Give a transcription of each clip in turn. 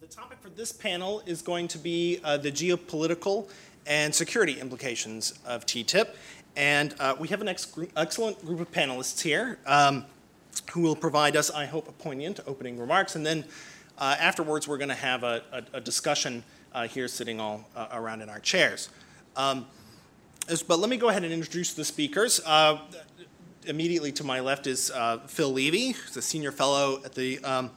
The topic for this panel is going to be uh, the geopolitical and security implications of TTIP. And uh, we have an ex- excellent group of panelists here um, who will provide us, I hope, poignant opening remarks. And then uh, afterwards, we're going to have a, a, a discussion uh, here sitting all uh, around in our chairs. Um, but let me go ahead and introduce the speakers. Uh, immediately to my left is uh, Phil Levy, who's a senior fellow at the um,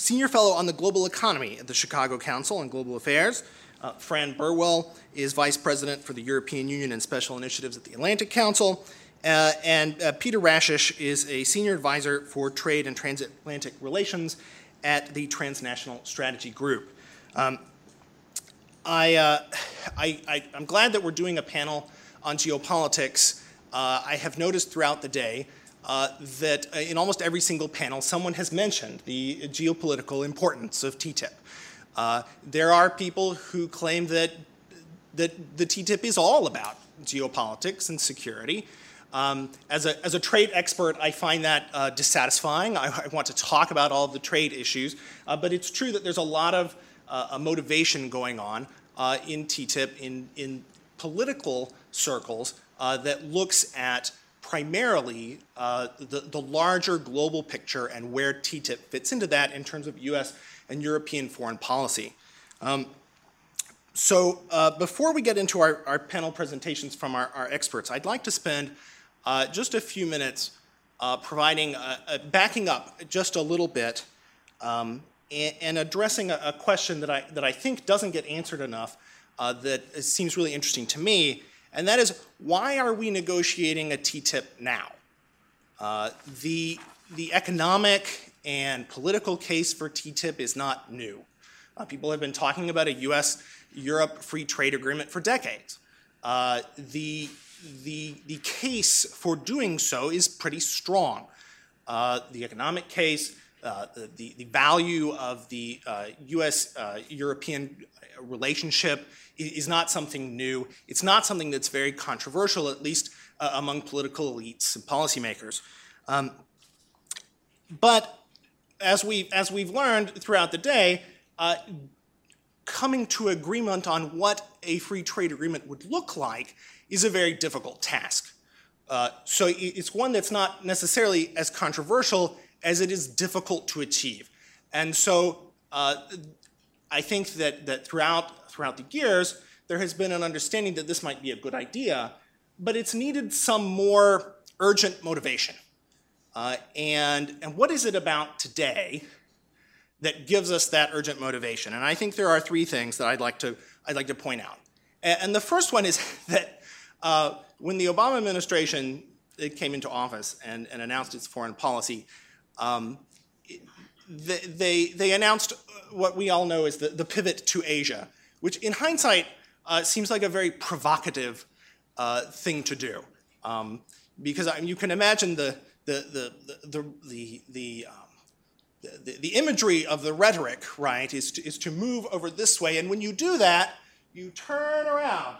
senior fellow on the global economy at the Chicago Council on Global Affairs. Uh, Fran Burwell is vice president for the European Union and Special Initiatives at the Atlantic Council. Uh, and uh, Peter Rashish is a senior advisor for trade and transatlantic relations at the Transnational Strategy Group. Um, I, uh, I, am glad that we're doing a panel on geopolitics. Uh, I have noticed throughout the day uh, that uh, in almost every single panel, someone has mentioned the geopolitical importance of TTIP. Uh, there are people who claim that, that the TTIP is all about geopolitics and security. Um, as, a, as a trade expert, I find that uh, dissatisfying. I, I, want to talk about all the trade issues, uh, but it's true that there's a lot of uh, motivation going on uh, in TTIP in, in political circles uh, that looks at primarily uh, the, the larger global picture and where TTIP fits into that in terms of US and European foreign policy. Um, so uh, before we get into our, our panel presentations from our, our, experts, I'd like to spend uh, just a few minutes uh, providing, backing up just a little bit um, and, and, addressing a, a, question that I, that I think doesn't get answered enough uh, that seems really interesting to me, and that is why are we negotiating a TTIP now? Uh, the, the economic and political case for TTIP is not new. Uh, people have been talking about a US Europe free trade agreement for decades. Uh, the, the, the case for doing so is pretty strong. Uh, the economic case, uh, the, the value of the uh, US uh, European relationship is not something new. It's not something that's very controversial, at least uh, among political elites and policymakers. Um, but as, we, as we've learned throughout the day, uh, coming to agreement on what a free trade agreement would look like is a very difficult task. So it's one that's not necessarily as controversial as it is difficult to achieve. And so uh, I think that, that throughout, throughout the years, there has been an understanding that this might be a good idea, but it's needed some more urgent motivation. Uh, and, and what is it about today that gives us that urgent motivation? And I think there are three things that I'd like to, I'd like to point out. And, and the first one is that uh, when the Obama administration came into office and, and announced its foreign policy, um, they, they announced what we all know as the, the pivot to Asia, which in hindsight uh, seems like a very provocative uh, thing to do. Um, because I mean, you can imagine the, the, the, the, the, the, um, the, the, imagery of the rhetoric, right, is to, is to move over this way. And when you do that, you turn around.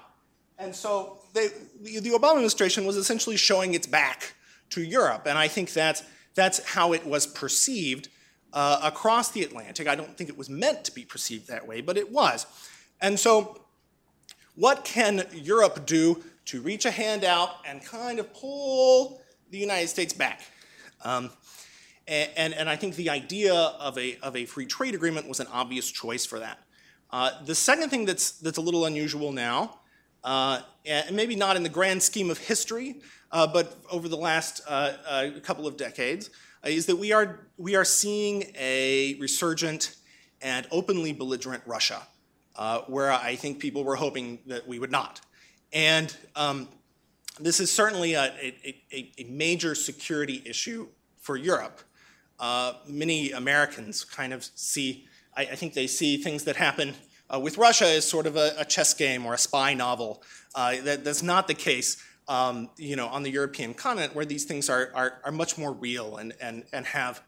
And so they, the, the Obama administration was essentially showing its back to Europe. And I think that's, that's how it was perceived uh, across the Atlantic. I don't think it was meant to be perceived that way, but it was. And so, what can Europe do to reach a hand out and kind of pull the United States back? Um, and, and, I think the idea of a, of a free trade agreement was an obvious choice for that. Uh, the second thing that's, that's a little unusual now, uh, and maybe not in the grand scheme of history, uh, but over the last uh, uh, couple of decades, uh, is that we are, we are seeing a resurgent and openly belligerent Russia, uh, where I think people were hoping that we would not. And um, this is certainly a, a, a, major security issue for Europe. Many Americans kind of see, I, I, think they see things that happen uh, with Russia as sort of a, a, chess game or a spy novel. Uh, that, that's not the case um, you know, on the European continent where these things are, are, are much more real and, and, and have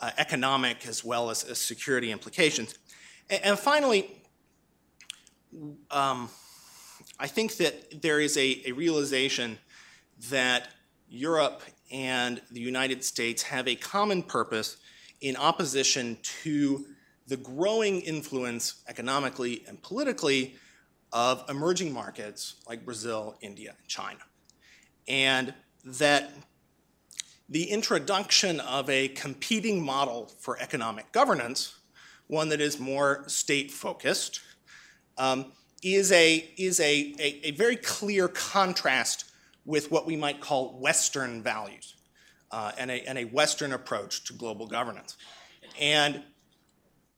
uh, economic as well as, as security implications. And, and finally, um, I think that there is a, a realization that Europe and the United States have a common purpose in opposition to the growing influence economically and politically of emerging markets like Brazil, India, and China. And that the introduction of a competing model for economic governance, one that is more state focused, um, is, a, is a, a, a, very clear contrast with what we might call Western values uh, and, a, and a Western approach to global governance. And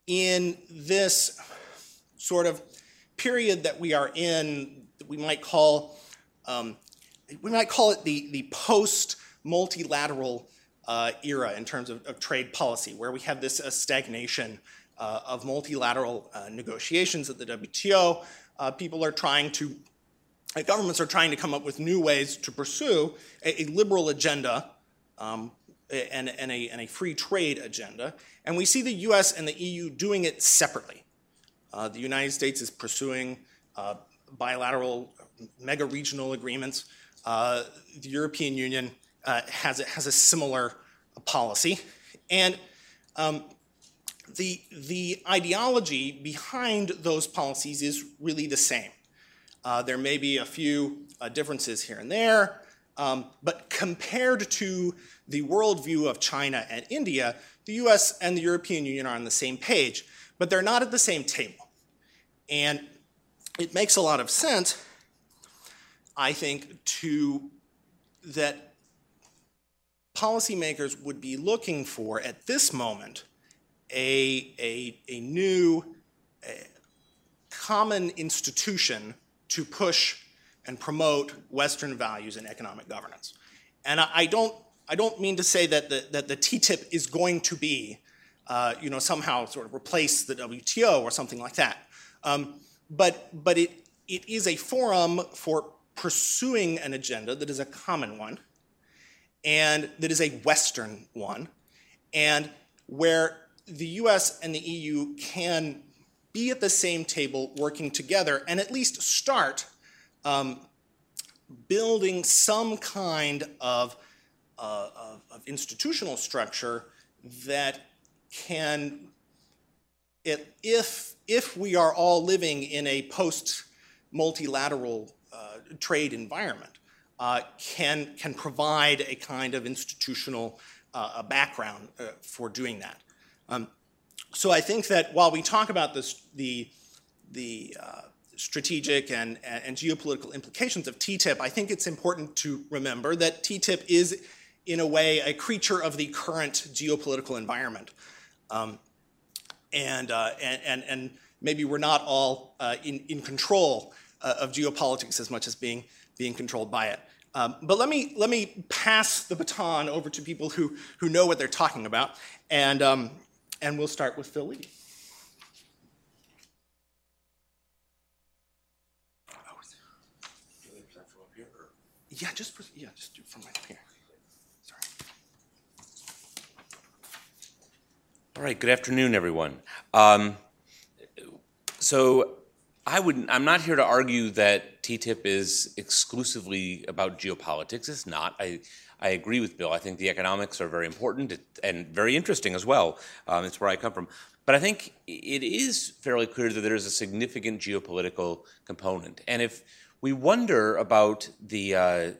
in this sort of period that we are in, that we might call um, we might call it the, the post multilateral uh, era in terms of, of, trade policy, where we have this uh, stagnation uh, of multilateral uh, negotiations at the WTO. Uh, people are trying to, uh, governments are trying to come up with new ways to pursue a, a liberal agenda um, and, and, a, and, a, free trade agenda. And we see the US and the EU doing it separately. the United States is pursuing bilateral mega regional agreements. Uh, the European Union uh, has, has a similar policy. And um, the, the ideology behind those policies is really the same. Uh, there may be a few uh, differences here and there, um, but compared to the worldview of China and India, the US and the European Union are on the same page, but they're not at the same table. And it makes a lot of sense I think, to that policymakers would be looking for at this moment a, a, a new a common institution to push and promote Western values in economic governance. And I, I don't, I don't mean to say that the, that the TTIP is going to be, uh, you know, somehow sort of replace the WTO or something like that. Um, but but it, it is a forum for pursuing an agenda that is a common one and that is a Western one, and where the US and the EU can be at the same table working together and at least start um, building some kind of, uh, of, of, institutional structure that can, it, if, if we are all living in a post multilateral trade environment uh, can, can provide a kind of institutional uh, background for doing that. Um, so I think that while we talk about this, the, the strategic and, and, geopolitical implications of TTIP, I think it's important to remember that TTIP is, in a way, a creature of the current geopolitical environment. Um, and, uh, and, and, and, maybe we're not all uh, in, in control uh, of geopolitics as much as being, being controlled by it. Um, but let me, let me pass the baton over to people who, who know what they're talking about, and, um, and we'll start with Phil Levy. Yeah, just yeah, just do from right here. Sorry. All right. Good afternoon, everyone. Um, so I would I'm not here to argue that TTIP is exclusively about geopolitics. It's not. I I agree with Bill. I think the economics are very important and very interesting as well. Um, it's where I come from. But I think it is fairly clear that there is a significant geopolitical component. And if we wonder about the uh,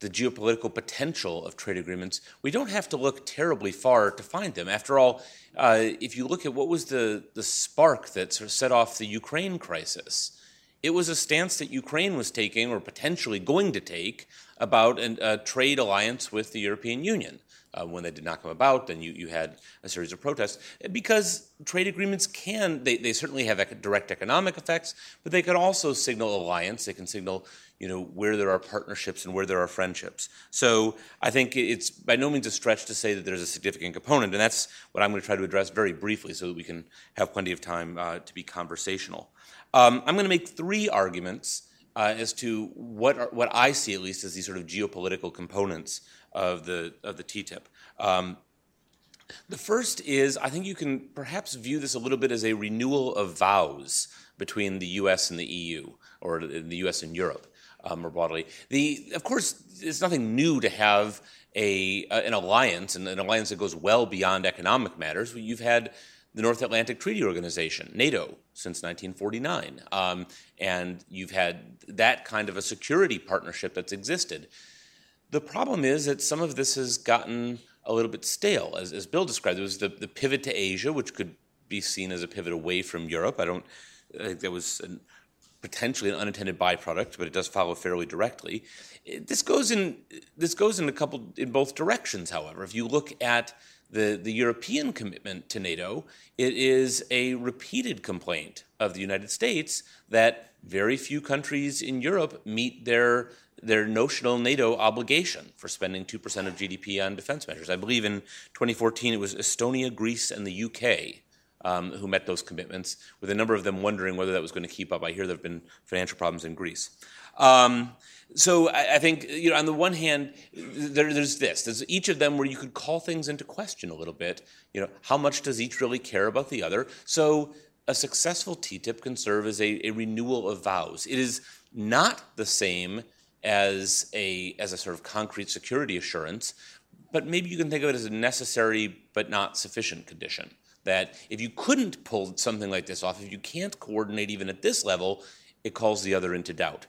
the geopolitical potential of trade agreements, we don't have to look terribly far to find them. After all, uh, if you look at what was the, the spark that sort of set off the Ukraine crisis, it was a stance that Ukraine was taking, or potentially going to take, about an, a trade alliance with the European Union. Uh, when they did not come about, then you, you had a series of protests. Because trade agreements can, they, they certainly have direct economic effects, but they can also signal alliance. They can signal you know, where there are partnerships and where there are friendships. So I think it's by no means a stretch to say that there's a significant component, and that's what I'm going to try to address very briefly so that we can have plenty of time uh, to be conversational. Um, I'm going to make three arguments uh, as to what, are, what I see, at least, as these sort of geopolitical components of the, of the TTIP. Um, the first is I think you can perhaps view this a little bit as a renewal of vows between the US and the EU, or the US and Europe uh, more broadly. The, of course, it's nothing new to have a, an alliance, and an alliance that goes well beyond economic matters. You've had the North Atlantic Treaty Organization, NATO, since 1949. Um, and you've had that kind of a security partnership that's existed. The problem is that some of this has gotten a little bit stale. As, as Bill described, there was the, the pivot to Asia, which could be seen as a pivot away from Europe. I don't I think that was an, potentially an unintended byproduct, but it does follow fairly directly. This goes in this goes in a couple in both directions. However, if you look at the, the European commitment to NATO, it is a repeated complaint of the United States that very few countries in Europe meet their their notional NATO obligation for spending 2% of GDP on defense measures. I believe in 2014 it was Estonia, Greece, and the UK um, who met those commitments, with a number of them wondering whether that was going to keep up. I hear there have been financial problems in Greece. Um, so I, I, think you know, on the one hand, there, there's this. There's each of them where you could call things into question a little bit. You know, how much does each really care about the other? So a successful TTIP can serve as a, a renewal of vows. It is not the same as a as a sort of concrete security assurance, but maybe you can think of it as a necessary but not sufficient condition that if you couldn't pull something like this off, if you can't coordinate even at this level, it calls the other into doubt.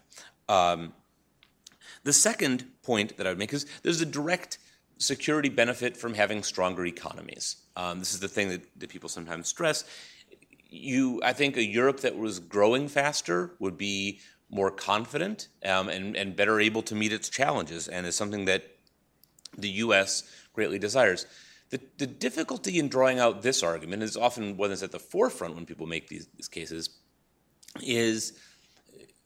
Um, the second point that I would make is there's a direct security benefit from having stronger economies. Um, this is the thing that, that people sometimes stress. You, I think, a Europe that was growing faster would be more confident um, and, and better able to meet its challenges, and is something that the U.S. greatly desires. The, the difficulty in drawing out this argument is often one that's at the forefront when people make these, these cases is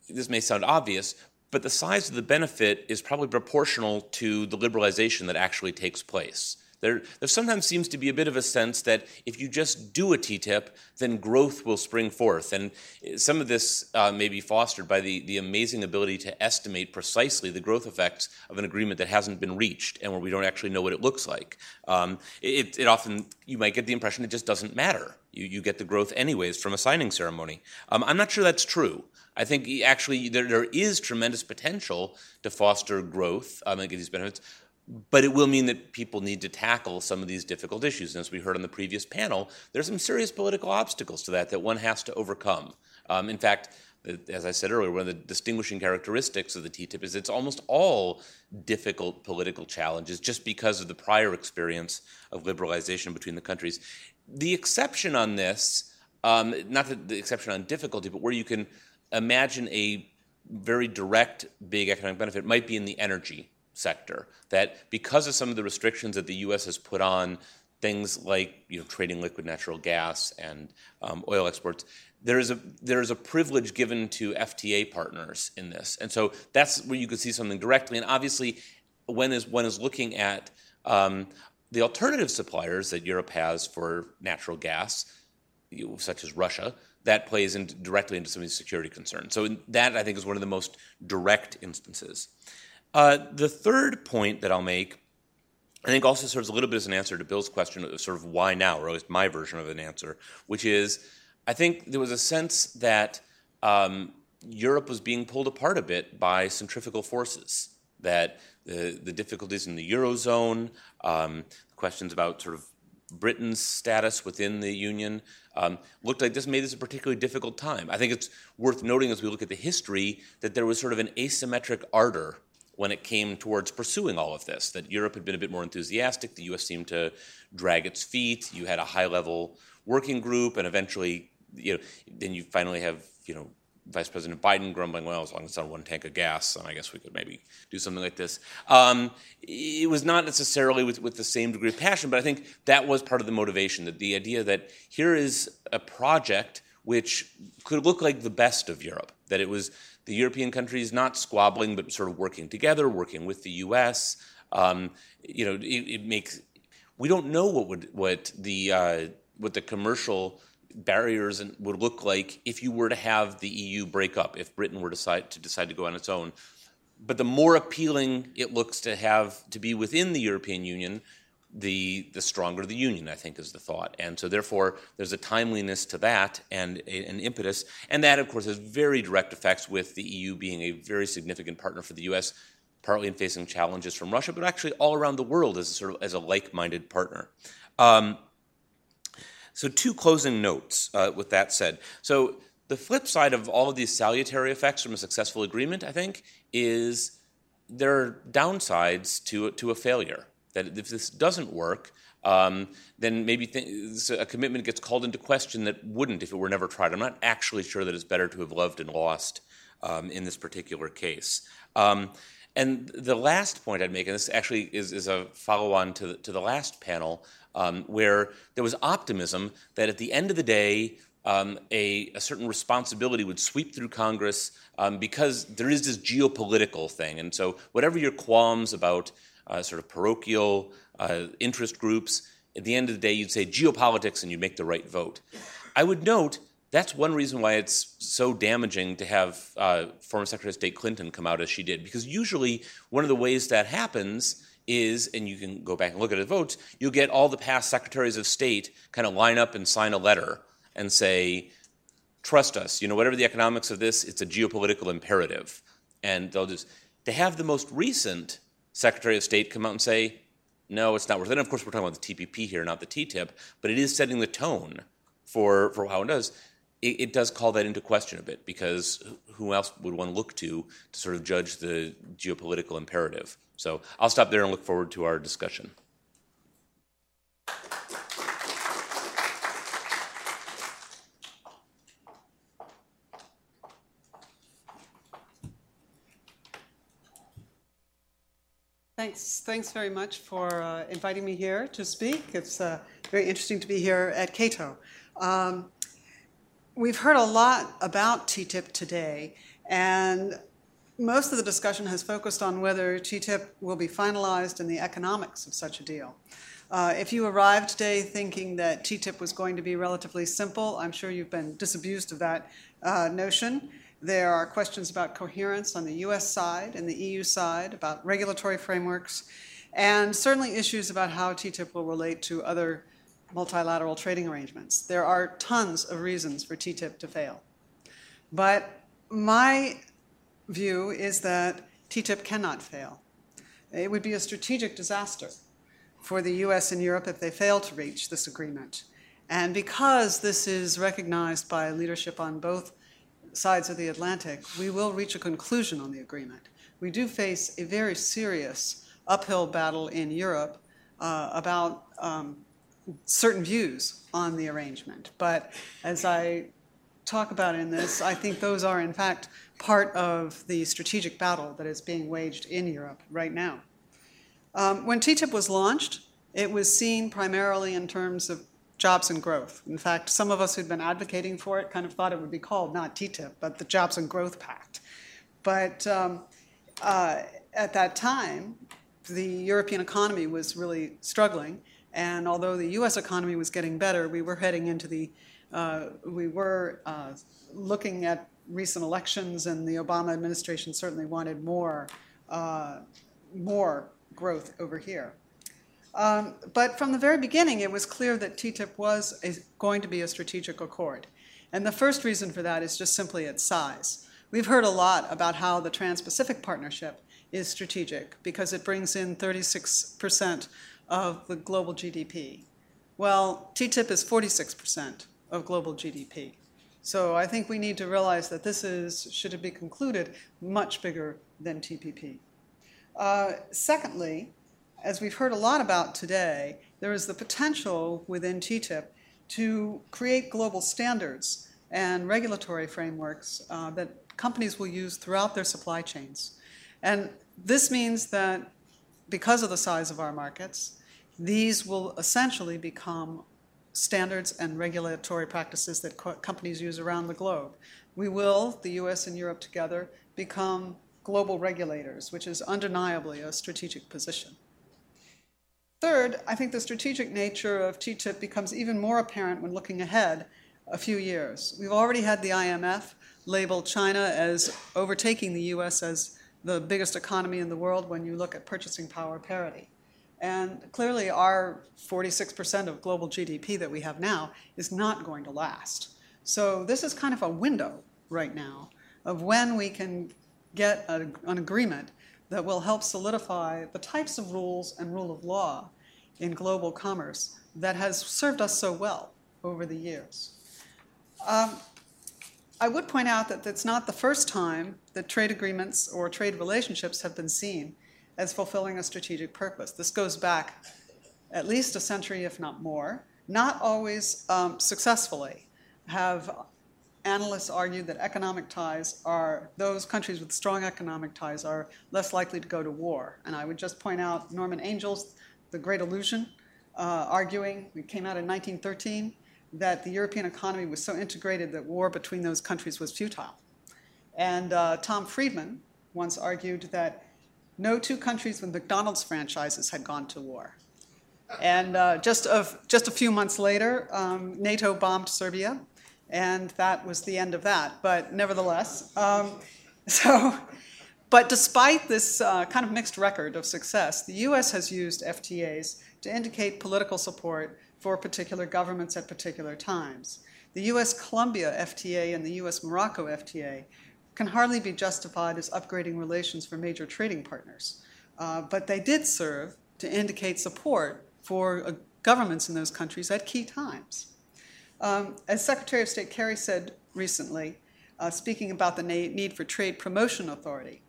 this may sound obvious, but the size of the benefit is probably proportional to the liberalization that actually takes place. There, there sometimes seems to be a bit of a sense that if you just do a TTIP, then growth will spring forth. And some of this uh, may be fostered by the, the amazing ability to estimate precisely the growth effects of an agreement that hasn't been reached and where we don't actually know what it looks like. Um, it, it often, you might get the impression it just doesn't matter. You, you get the growth anyways from a signing ceremony. Um, I'm not sure that's true. I think actually there, there is tremendous potential to foster growth um, and get these benefits but it will mean that people need to tackle some of these difficult issues. And as we heard on the previous panel, there's some serious political obstacles to that that one has to overcome. Um, in fact, as I said earlier, one of the distinguishing characteristics of the TTIP is it's almost all difficult political challenges just because of the prior experience of liberalization between the countries. The exception on this, um, not the, the exception on difficulty, but where you can imagine a very direct big economic benefit might be in the energy sector. That because of some of the restrictions that the U.S. has put on things like you know trading liquid natural gas and um, oil exports, there is a there is a privilege given to FTA partners in this, and so that's where you could see something directly. And obviously, when is one is looking at um, the alternative suppliers that Europe has for natural gas, you such as Russia, that plays in directly into some of these security concerns. So that I think is one of the most direct instances. Uh, the third point that I'll make, I think, also serves a little bit as an answer to Bill's question of sort of why now, or at least my version of an answer, which is I think there was a sense that um, Europe was being pulled apart a bit by centrifugal forces, that the, the difficulties in the Eurozone, um, questions about sort of Britain's status within the Union, um, looked like this made this a particularly difficult time. I think it's worth noting as we look at the history that there was sort of an asymmetric ardor when it came towards pursuing all of this. That Europe had been a bit more enthusiastic, the US seemed to drag its feet. You had a high level working group, and eventually, you know, then you finally have, you know, Vice President Biden grumbling, well, as long as it's on one tank of gas, then I guess we could maybe do something like this. Um, it was not necessarily with, with the same degree of passion, but I think that was part of the motivation that the idea that here is a project which could look like the best of Europe, that it was the European countries not squabbling, but sort of working together, working with the U.S. Um, you know, it, it, makes we don't know what would what the uh, what the commercial barriers would look like if you were to have the EU break up, if Britain were to decide, to decide to go on its own. But the more appealing it looks to have to be within the European Union, the the stronger the union, I think, is the thought. And so, therefore, there's a timeliness to that and a, an impetus. And that, of course, has very direct effects with the EU being a very significant partner for the U.S., partly in facing challenges from Russia, but actually all around the world as a sort of as a like-minded partner. Um, So, two closing notes uh, with that said. So, the flip side of all of these salutary effects from a successful agreement, I think, is there are downsides to, to a failure. That if this doesn't work, um, then maybe th- a commitment gets called into question that wouldn't if it were never tried. I'm not actually sure that it's better to have loved and lost um, in this particular case. Um, and the last point I'd make, and this actually is, is a follow on to the, to the last panel, um, where there was optimism that at the end of the day, um, a, a, certain responsibility would sweep through Congress um, because there is this geopolitical thing. And so, whatever your qualms about uh, sort of parochial uh, interest groups. At the end of the day, you'd say geopolitics and you'd make the right vote. I would note that's one reason why it's so damaging to have uh, former Secretary of State Clinton come out as she did, because usually one of the ways that happens is, and you can go back and look at the votes, you'll get all the past secretaries of state kind of line up and sign a letter and say, trust us, you know, whatever the economics of this, it's a geopolitical imperative. And they'll just, to have the most recent Secretary of State come out and say, no, it's not worth it. And of course, we're talking about the TPP here, not the TTIP, but it is setting the tone for, for how it does. It, it does call that into question a bit because who else would one look to to sort of judge the geopolitical imperative? So I'll stop there and look forward to our discussion. Thanks, thanks very much for uh, inviting me here to speak. It's uh, very interesting to be here at Cato. Um, we've heard a lot about TTIP today, and most of the discussion has focused on whether TTIP will be finalized and the economics of such a deal. Uh, if you arrived today thinking that TTIP was going to be relatively simple, I'm sure you've been disabused of that uh, notion. There are questions about coherence on the US side and the EU side, about regulatory frameworks, and certainly issues about how TTIP will relate to other multilateral trading arrangements. There are tons of reasons for TTIP to fail. But my view is that TTIP cannot fail. It would be a strategic disaster for the US and Europe if they fail to reach this agreement. And because this is recognized by leadership on both sides of the Atlantic, we will reach a conclusion on the agreement. We do face a very serious uphill battle in Europe uh, about um, certain views on the arrangement. But as I talk about in this, I think those are, in fact, part of the strategic battle that is being waged in Europe right now. Um, when TTIP was launched, it was seen primarily in terms of jobs and growth. In fact, some of us who'd been advocating for it kind of thought it would be called not TTIP, but the Jobs and Growth Pact. But um, uh, at that time, the European economy was really struggling, and although the U.S. economy was getting better, we were heading into the uh, we were uh, looking at recent elections, and the Obama administration certainly wanted more uh, more growth over here. Um, but from the very beginning, it was clear that TTIP was a, going to be a strategic accord. And the first reason for that is just simply its size. We've heard a lot about how the Trans Pacific Partnership is strategic because it brings in 36% of the global GDP. Well, TTIP is 46% of global GDP. So I think we need to realize that this is, should it be concluded, much bigger than TPP. Uh, secondly, as we've heard a lot about today, there is the potential within TTIP to create global standards and regulatory frameworks uh, that companies will use throughout their supply chains. And this means that because of the size of our markets, these will essentially become standards and regulatory practices that co- companies use around the globe. We will, the US and Europe together, become global regulators, which is undeniably a strategic position. Third, I think the strategic nature of TTIP becomes even more apparent when looking ahead a few years. We've already had the IMF label China as overtaking the US as the biggest economy in the world when you look at purchasing power parity. And clearly, our 46% of global GDP that we have now is not going to last. So, this is kind of a window right now of when we can get a, an agreement that will help solidify the types of rules and rule of law in global commerce that has served us so well over the years. Um, I would point out that it's not the first time that trade agreements or trade relationships have been seen as fulfilling a strategic purpose. This goes back at least a century, if not more. Not always um, successfully have analysts argued that economic ties are, those countries with strong economic ties are less likely to go to war. And I would just point out Norman Angell's The Great Illusion, uh, arguing, it came out in 1913, that the European economy was so integrated that war between those countries was futile. And uh, Tom Friedman once argued that no two countries with McDonald's franchises had gone to war. And uh, just, of, just a few months later, um, NATO bombed Serbia, and that was the end of that. But nevertheless, um, so, but despite this uh, kind of mixed record of success, the US has used FTAs to indicate political support for particular governments at particular times. The US Colombia FTA and the US Morocco FTA can hardly be justified as upgrading relations for major trading partners, uh, but they did serve to indicate support for uh, governments in those countries at key times. Um, as Secretary of State Kerry said recently, uh, speaking about the need for trade promotion authority,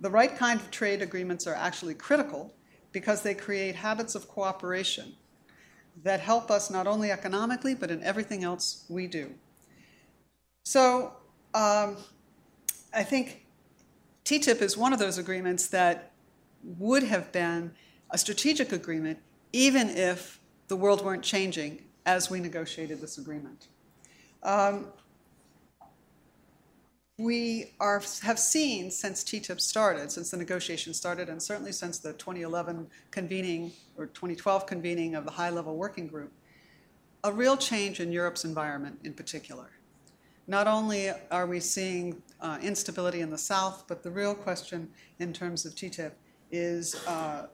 the right kind of trade agreements are actually critical because they create habits of cooperation that help us not only economically, but in everything else we do. So um, I think TTIP is one of those agreements that would have been a strategic agreement even if the world weren't changing as we negotiated this agreement. Um, we are, have seen since TTIP started, since the negotiations started, and certainly since the 2011 convening or 2012 convening of the high level working group, a real change in Europe's environment in particular. Not only are we seeing uh, instability in the South, but the real question in terms of TTIP is uh,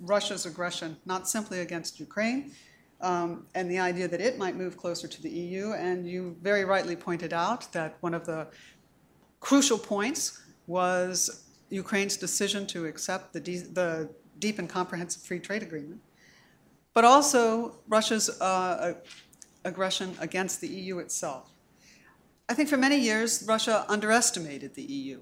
Russia's aggression, not simply against Ukraine, um, and the idea that it might move closer to the EU. And you very rightly pointed out that one of the crucial points was Ukraine's decision to accept the, de- the deep and comprehensive free trade agreement, but also Russia's uh, aggression against the EU itself. I think for many years, Russia underestimated the EU.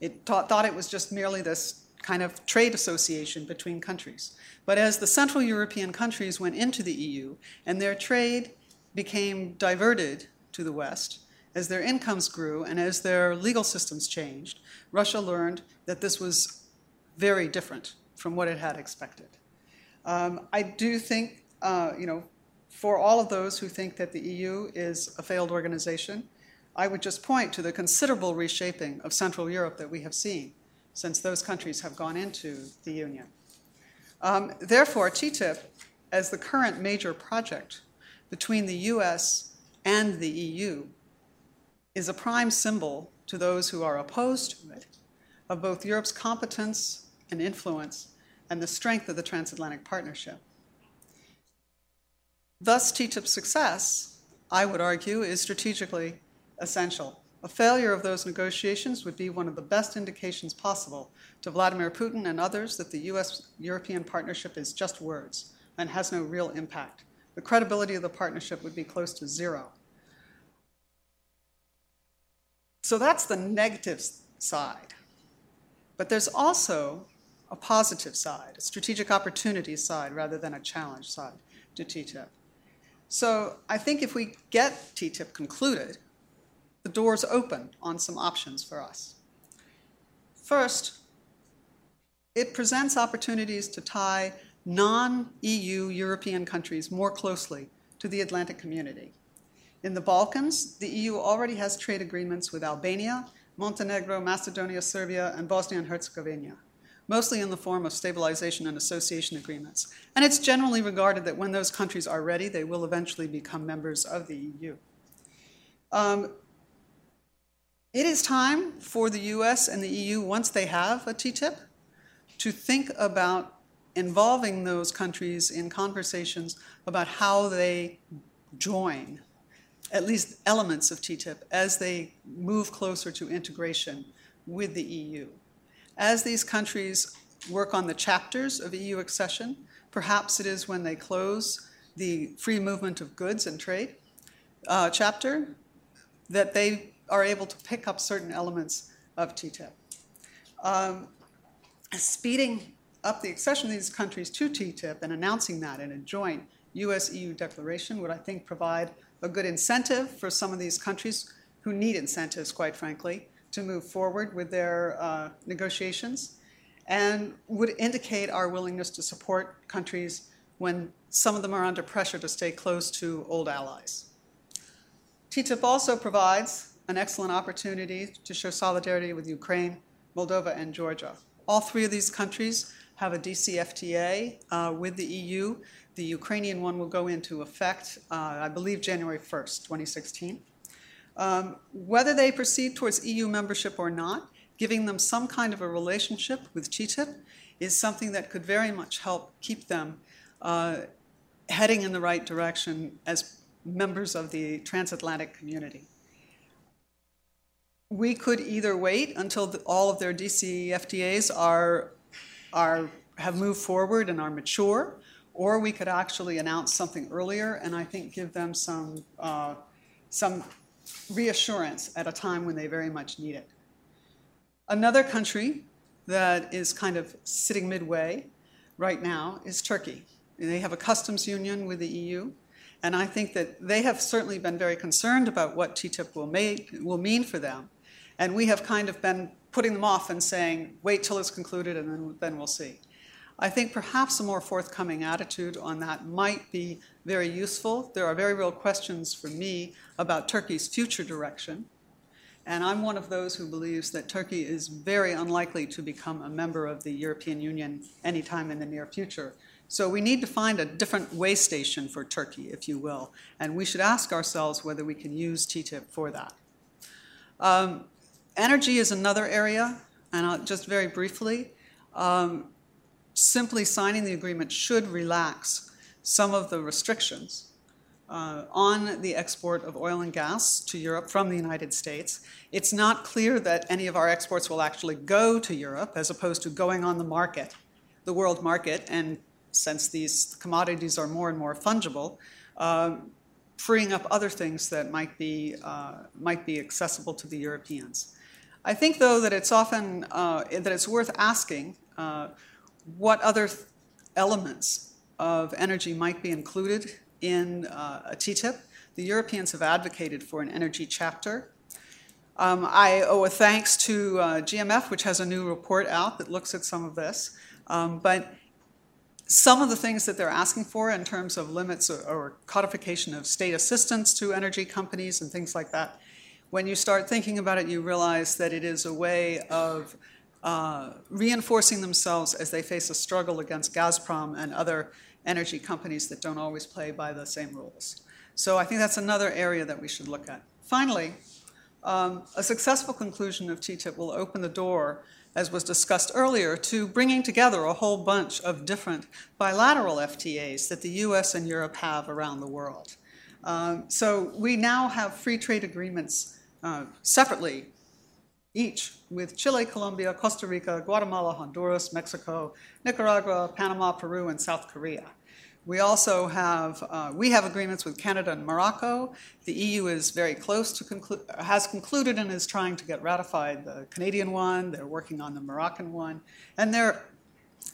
It thought, thought it was just merely this kind of trade association between countries. But as the Central European countries went into the EU and their trade became diverted to the West, as their incomes grew and as their legal systems changed, Russia learned that this was very different from what it had expected. Um, I do think, uh, you know, for all of those who think that the EU is a failed organization, I would just point to the considerable reshaping of Central Europe that we have seen since those countries have gone into the Union. Um, therefore, TTIP, as the current major project between the US and the EU, is a prime symbol to those who are opposed to it of both Europe's competence and influence and the strength of the transatlantic partnership. Thus, TTIP's success, I would argue, is strategically essential. A failure of those negotiations would be one of the best indications possible to Vladimir Putin and others that the US European partnership is just words and has no real impact. The credibility of the partnership would be close to zero. So that's the negative side. But there's also a positive side, a strategic opportunity side rather than a challenge side to TTIP. So I think if we get TTIP concluded, the doors open on some options for us. First, it presents opportunities to tie non EU European countries more closely to the Atlantic community. In the Balkans, the EU already has trade agreements with Albania, Montenegro, Macedonia, Serbia, and Bosnia and Herzegovina, mostly in the form of stabilization and association agreements. And it's generally regarded that when those countries are ready, they will eventually become members of the EU. Um, it is time for the US and the EU, once they have a TTIP, to think about involving those countries in conversations about how they join at least elements of TTIP as they move closer to integration with the EU. As these countries work on the chapters of EU accession, perhaps it is when they close the free movement of goods and trade uh, chapter, that they are able to pick up certain elements of TTIP. Um, speeding up the accession of these countries to TTIP and announcing that in a joint US EU declaration would, I think, provide a good incentive for some of these countries who need incentives, quite frankly, to move forward with their uh, negotiations and would indicate our willingness to support countries when some of them are under pressure to stay close to old allies. TTIP also provides an excellent opportunity to show solidarity with Ukraine, Moldova, and Georgia. All three of these countries have a DCFTA uh, with the EU. The Ukrainian one will go into effect, uh, I believe, January 1st, 2016. Um, whether they proceed towards EU membership or not, giving them some kind of a relationship with TTIP is something that could very much help keep them uh, heading in the right direction as members of the transatlantic community. We could either wait until the, all of their DCFTAs are, are, have moved forward and are mature, or we could actually announce something earlier and I think give them some, uh, some reassurance at a time when they very much need it. Another country that is kind of sitting midway right now is Turkey. They have a customs union with the EU, and I think that they have certainly been very concerned about what TTIP will, make, will mean for them. And we have kind of been putting them off and saying, wait till it's concluded and then, then we'll see. I think perhaps a more forthcoming attitude on that might be very useful. There are very real questions for me about Turkey's future direction. And I'm one of those who believes that Turkey is very unlikely to become a member of the European Union anytime in the near future. So we need to find a different way station for Turkey, if you will. And we should ask ourselves whether we can use TTIP for that. Um, energy is another area, and I'll, just very briefly. Um, simply signing the agreement should relax some of the restrictions uh, on the export of oil and gas to Europe from the United States. It's not clear that any of our exports will actually go to Europe as opposed to going on the market, the world market, and since these commodities are more and more fungible, uh, freeing up other things that might be, uh, might be accessible to the Europeans. I think, though, that it's often uh, that it's worth asking uh, what other elements of energy might be included in uh, a TTIP. The Europeans have advocated for an energy chapter. Um, I owe a thanks to uh, GMF, which has a new report out that looks at some of this. Um, but some of the things that they're asking for in terms of limits or, or, codification of state assistance to energy companies and things like that, when you start thinking about it, you realize that it is a way of uh, reinforcing themselves as they face a struggle against Gazprom and other energy companies that don't always play by the same rules. So I think that's another area that we should look at. Finally, um, a successful conclusion of TTIP will open the door, as was discussed earlier, to bringing together a whole bunch of different bilateral FTAs that the US and Europe have around the world. Um, so we now have free trade agreements uh, separately, each with Chile, Colombia, Costa Rica, Guatemala, Honduras, Mexico, Nicaragua, Panama, Peru, and South Korea. We also have uh, we have agreements with Canada and Morocco. The EU is very close to has concluded and is trying to get ratified the Canadian one. They're working on the Moroccan one, and there are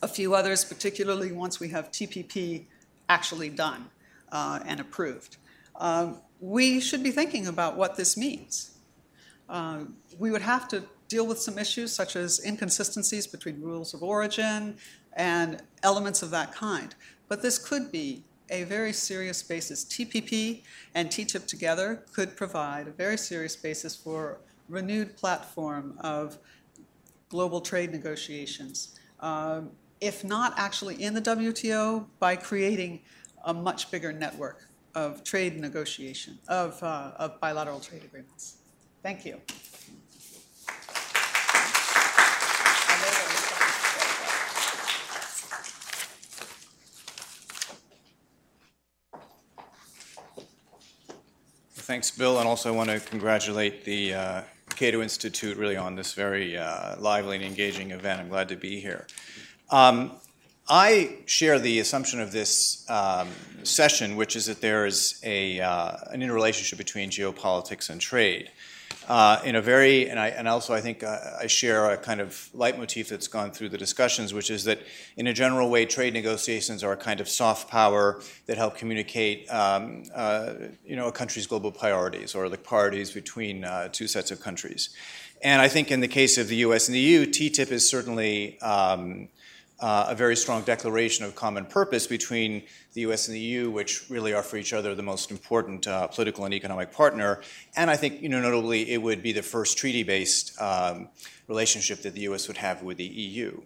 a few others, particularly once we have TPP actually done uh, and approved. Um, we should be thinking about what this means. Uh, we would have to deal with some issues such as inconsistencies between rules of origin and elements of that kind. But this could be a very serious basis. TPP and TTIP together could provide a very serious basis for renewed platform of global trade negotiations. Um, if not actually in the WTO, by creating a much bigger network of trade negotiation, of, uh, of bilateral trade agreements. Thank you. Thanks, Bill, and also I want to congratulate the uh, Cato Institute really on this very uh, lively and engaging event. I'm glad to be here. Um, I share the assumption of this um, session, which is that there is a, uh, an interrelationship between geopolitics and trade. Uh, in a very, and, I, and also I think uh, I share a kind of leitmotif that's gone through the discussions, which is that in a general way, trade negotiations are a kind of soft power that help communicate, um, uh, you know, a country's global priorities or the priorities between uh, two sets of countries. And I think in the case of the U.S. and the EU, TTIP is certainly um, uh, a very strong declaration of common purpose between the US and the EU, which really are for each other the most important uh, political and economic partner. And I think, you know, notably, it would be the first treaty based um, relationship that the US would have with the EU.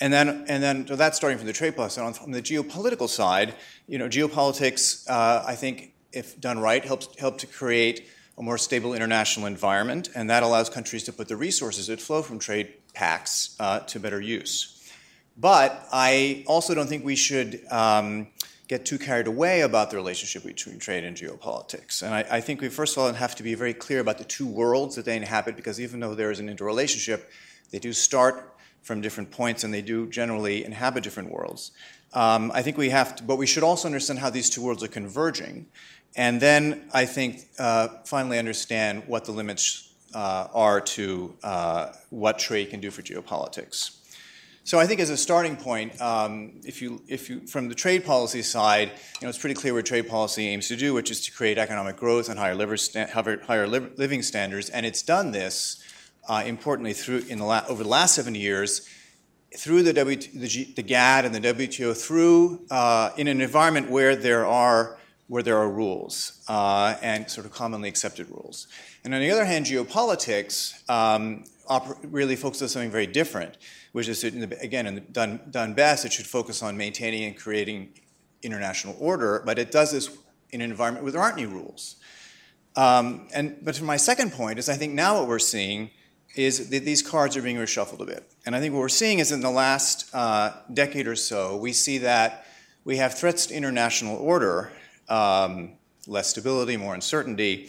And then, and then so that's starting from the trade policy. On from the geopolitical side, you know, geopolitics, uh, I think, if done right, helps help to create a more stable international environment, and that allows countries to put the resources that flow from trade pacts uh, to better use. But I also don't think we should um, get too carried away about the relationship between trade and geopolitics. And I, I, think we first of all have to be very clear about the two worlds that they inhabit, because even though there is an interrelationship, they do start from different points and they do generally inhabit different worlds. Um, I think we have to, but we should also understand how these two worlds are converging. And then I think uh, finally understand what the limits uh, are to uh, what trade can do for geopolitics. So I think as a starting point, um, if you, if you, from the trade policy side, you know, it's pretty clear what trade policy aims to do, which is to create economic growth and higher, higher living standards. And it's done this, uh, importantly, through in the la- over the last seven years, through the, w- the, G- the GATT and the WTO, through uh, in an environment where there are where there are rules uh, and sort of commonly accepted rules. And on the other hand, geopolitics um, oper- really focuses on something very different which is, again, in the, done, done best, it should focus on maintaining and creating international order, but it does this in an environment where there aren't any rules. Um, and, but for my second point is I think now what we're seeing is that these cards are being reshuffled a bit. And I think what we're seeing is in the last uh, decade or so, we see that we have threats to international order, um, less stability, more uncertainty,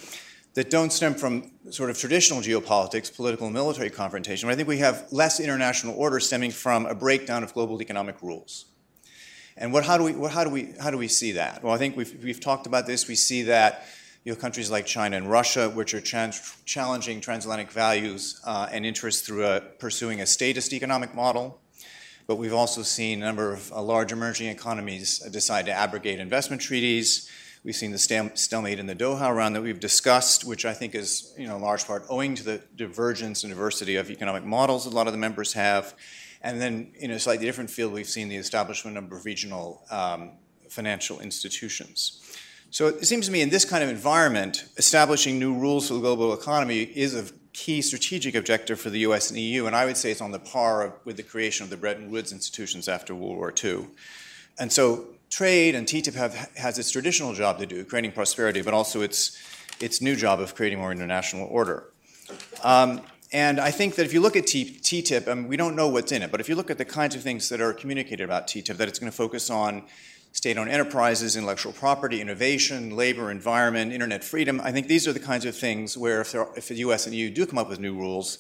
that don't stem from sort of traditional geopolitics, political and military confrontation. But I think we have less international order stemming from a breakdown of global economic rules. And what, how, do we, what, how, do we, how do we see that? Well, I think we've, we've talked about this. We see that you know, countries like China and Russia, which are trans- challenging transatlantic values uh, and interests through a, pursuing a statist economic model. But we've also seen a number of uh, large emerging economies decide to abrogate investment treaties. We've seen the stalemate in the Doha round that we've discussed, which I think is, you know, in large part owing to the divergence and diversity of economic models a lot of the members have. And then, in a slightly different field, we've seen the establishment of regional um, financial institutions. So it seems to me in this kind of environment, establishing new rules for the global economy is a key strategic objective for the US and EU, and I would say it's on the par with the creation of the Bretton Woods institutions after World War II. And so trade and TTIP have, has its traditional job to do, creating prosperity, but also its, its new job of creating more international order. Um, and I think that if you look at T- TTIP, mean, we don't know what's in it, but if you look at the kinds of things that are communicated about TTIP, that it's going to focus on state owned enterprises, intellectual property, innovation, labor, environment, internet freedom, I think these are the kinds of things where if, if the US and EU do come up with new rules,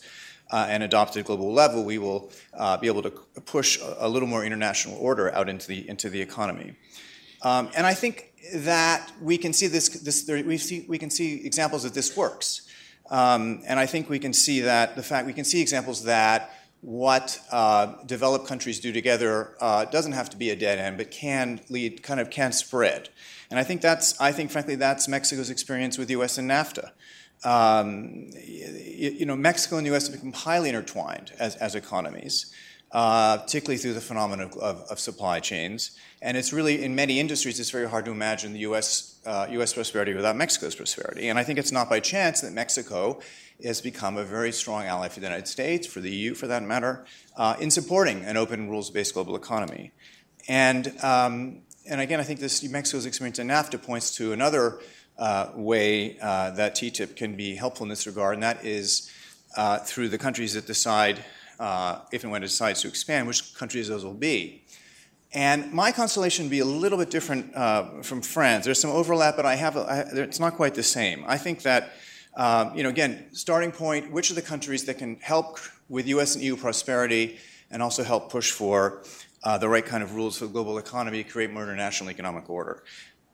uh, and adopted global level, we will uh, be able to push a, little more international order out into the, into the economy. Um, and I think that we can see this, this there, we, see, we can see examples that this works. Um, and I think we can see that the fact we can see examples that what uh, developed countries do together uh, doesn't have to be a dead end, but can lead, kind of can spread. And I think that's, I think frankly, that's Mexico's experience with U.S. and NAFTA. Um, you know, Mexico and the U.S. have become highly intertwined as, as economies, uh, particularly through the phenomenon of, of, of, supply chains. And it's really, in many industries, it's very hard to imagine the U.S. Uh, U.S. prosperity without Mexico's prosperity. And I think it's not by chance that Mexico has become a very strong ally for the United States, for the EU for that matter, uh, in supporting an open rules-based global economy. And um, and again, I think this Mexico's experience in NAFTA points to another way uh, that TTIP can be helpful in this regard, and that is uh, through the countries that decide, uh, if and when it decides to expand, which countries those will be. And my constellation would be a little bit different uh, from France. There's some overlap, but I have a, I, it's not quite the same. I think that, um, you know, again, starting point, which are the countries that can help with U.S. and EU prosperity and also help push for uh, the right kind of rules for the global economy, create more international economic order.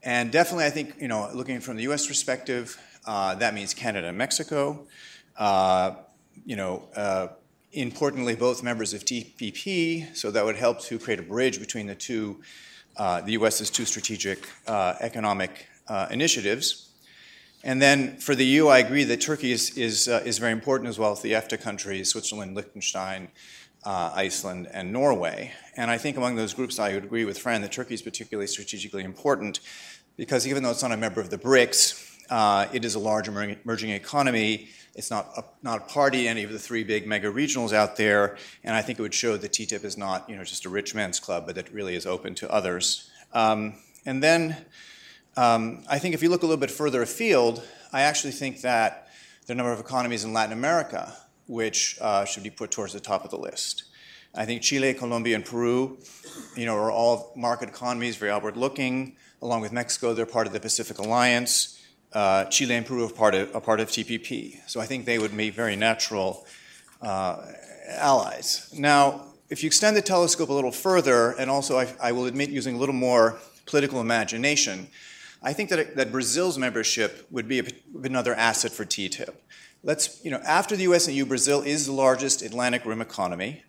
And definitely, I think, you know, looking from the U.S. perspective, uh, that means Canada and Mexico. Uh, you know, uh, importantly, both members of TPP, so that would help to create a bridge between the two, uh, the U.S.'s two strategic uh, economic uh, initiatives. And then for the EU, I agree that Turkey is, is, is very important as well the EFTA countries, Switzerland, Liechtenstein, uh, Iceland, and Norway. And I think among those groups, I would agree with Fran that Turkey is particularly strategically important because even though it's not a member of the BRICS, uh, it is a large emerging economy. It's not a, not a party any of the three big mega regionals out there, and I think it would show that TTIP is not you know just a rich man's club, but that really is open to others. Um, and then um, I think if you look a little bit further afield, I actually think that there are a number of economies in Latin America which uh, should be put towards the top of the list. I think Chile, Colombia, and Peru, you know, are all market economies, very outward-looking. Along with Mexico, they're part of the Pacific Alliance. Uh, Chile and Peru are part of, are part of TPP. So I think they would be very natural uh, allies. Now, if you extend the telescope a little further, and also I, I will admit using a little more political imagination, I think that, that Brazil's membership would be a, another asset for TTIP let's, you know, after the US and EU, Brazil is the largest Atlantic Rim economy.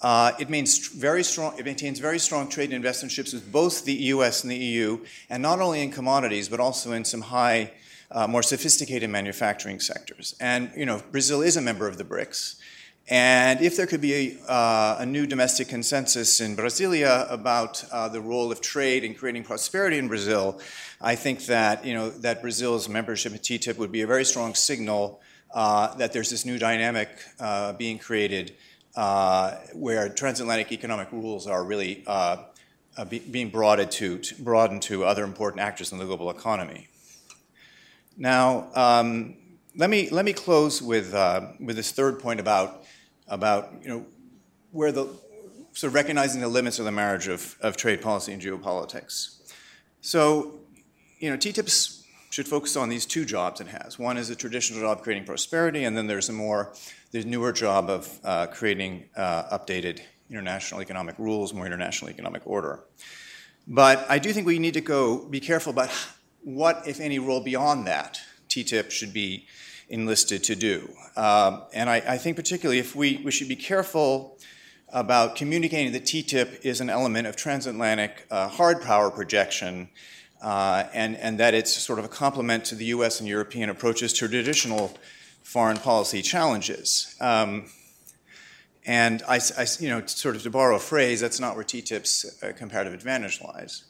Uh, it, very strong, it maintains very strong trade and investment ships with both the US and the EU, and not only in commodities, but also in some high, uh, more sophisticated manufacturing sectors. And, you know, Brazil is a member of the BRICS. And if there could be a, uh, a new domestic consensus in Brasilia about uh, the role of trade in creating prosperity in Brazil, I think that, you know, that Brazil's membership in TTIP would be a very strong signal uh, that there's this new dynamic uh, being created uh, where transatlantic economic rules are really uh, be, being broadened to, to, broadened to other important actors in the global economy. Now, um, let me let me close with with this third point about about you know where the of recognizing the limits of the marriage of, of trade policy and geopolitics. So, you know, TTIP's should focus on these two jobs it has. One is a traditional job creating prosperity, and then there's a more, the newer job of uh, creating uh, updated international economic rules, more international economic order. But I do think we need to go be careful about what, if any, role beyond that TTIP should be enlisted to do. Um, and I, I, think particularly if we, we should be careful about communicating that TTIP is an element of transatlantic uh, hard power projection uh, and, and that it's sort of a complement to the US and European approaches to traditional foreign policy challenges. Um, and I, I, you know, sort of to borrow a phrase, that's not where TTIP's uh, comparative advantage lies.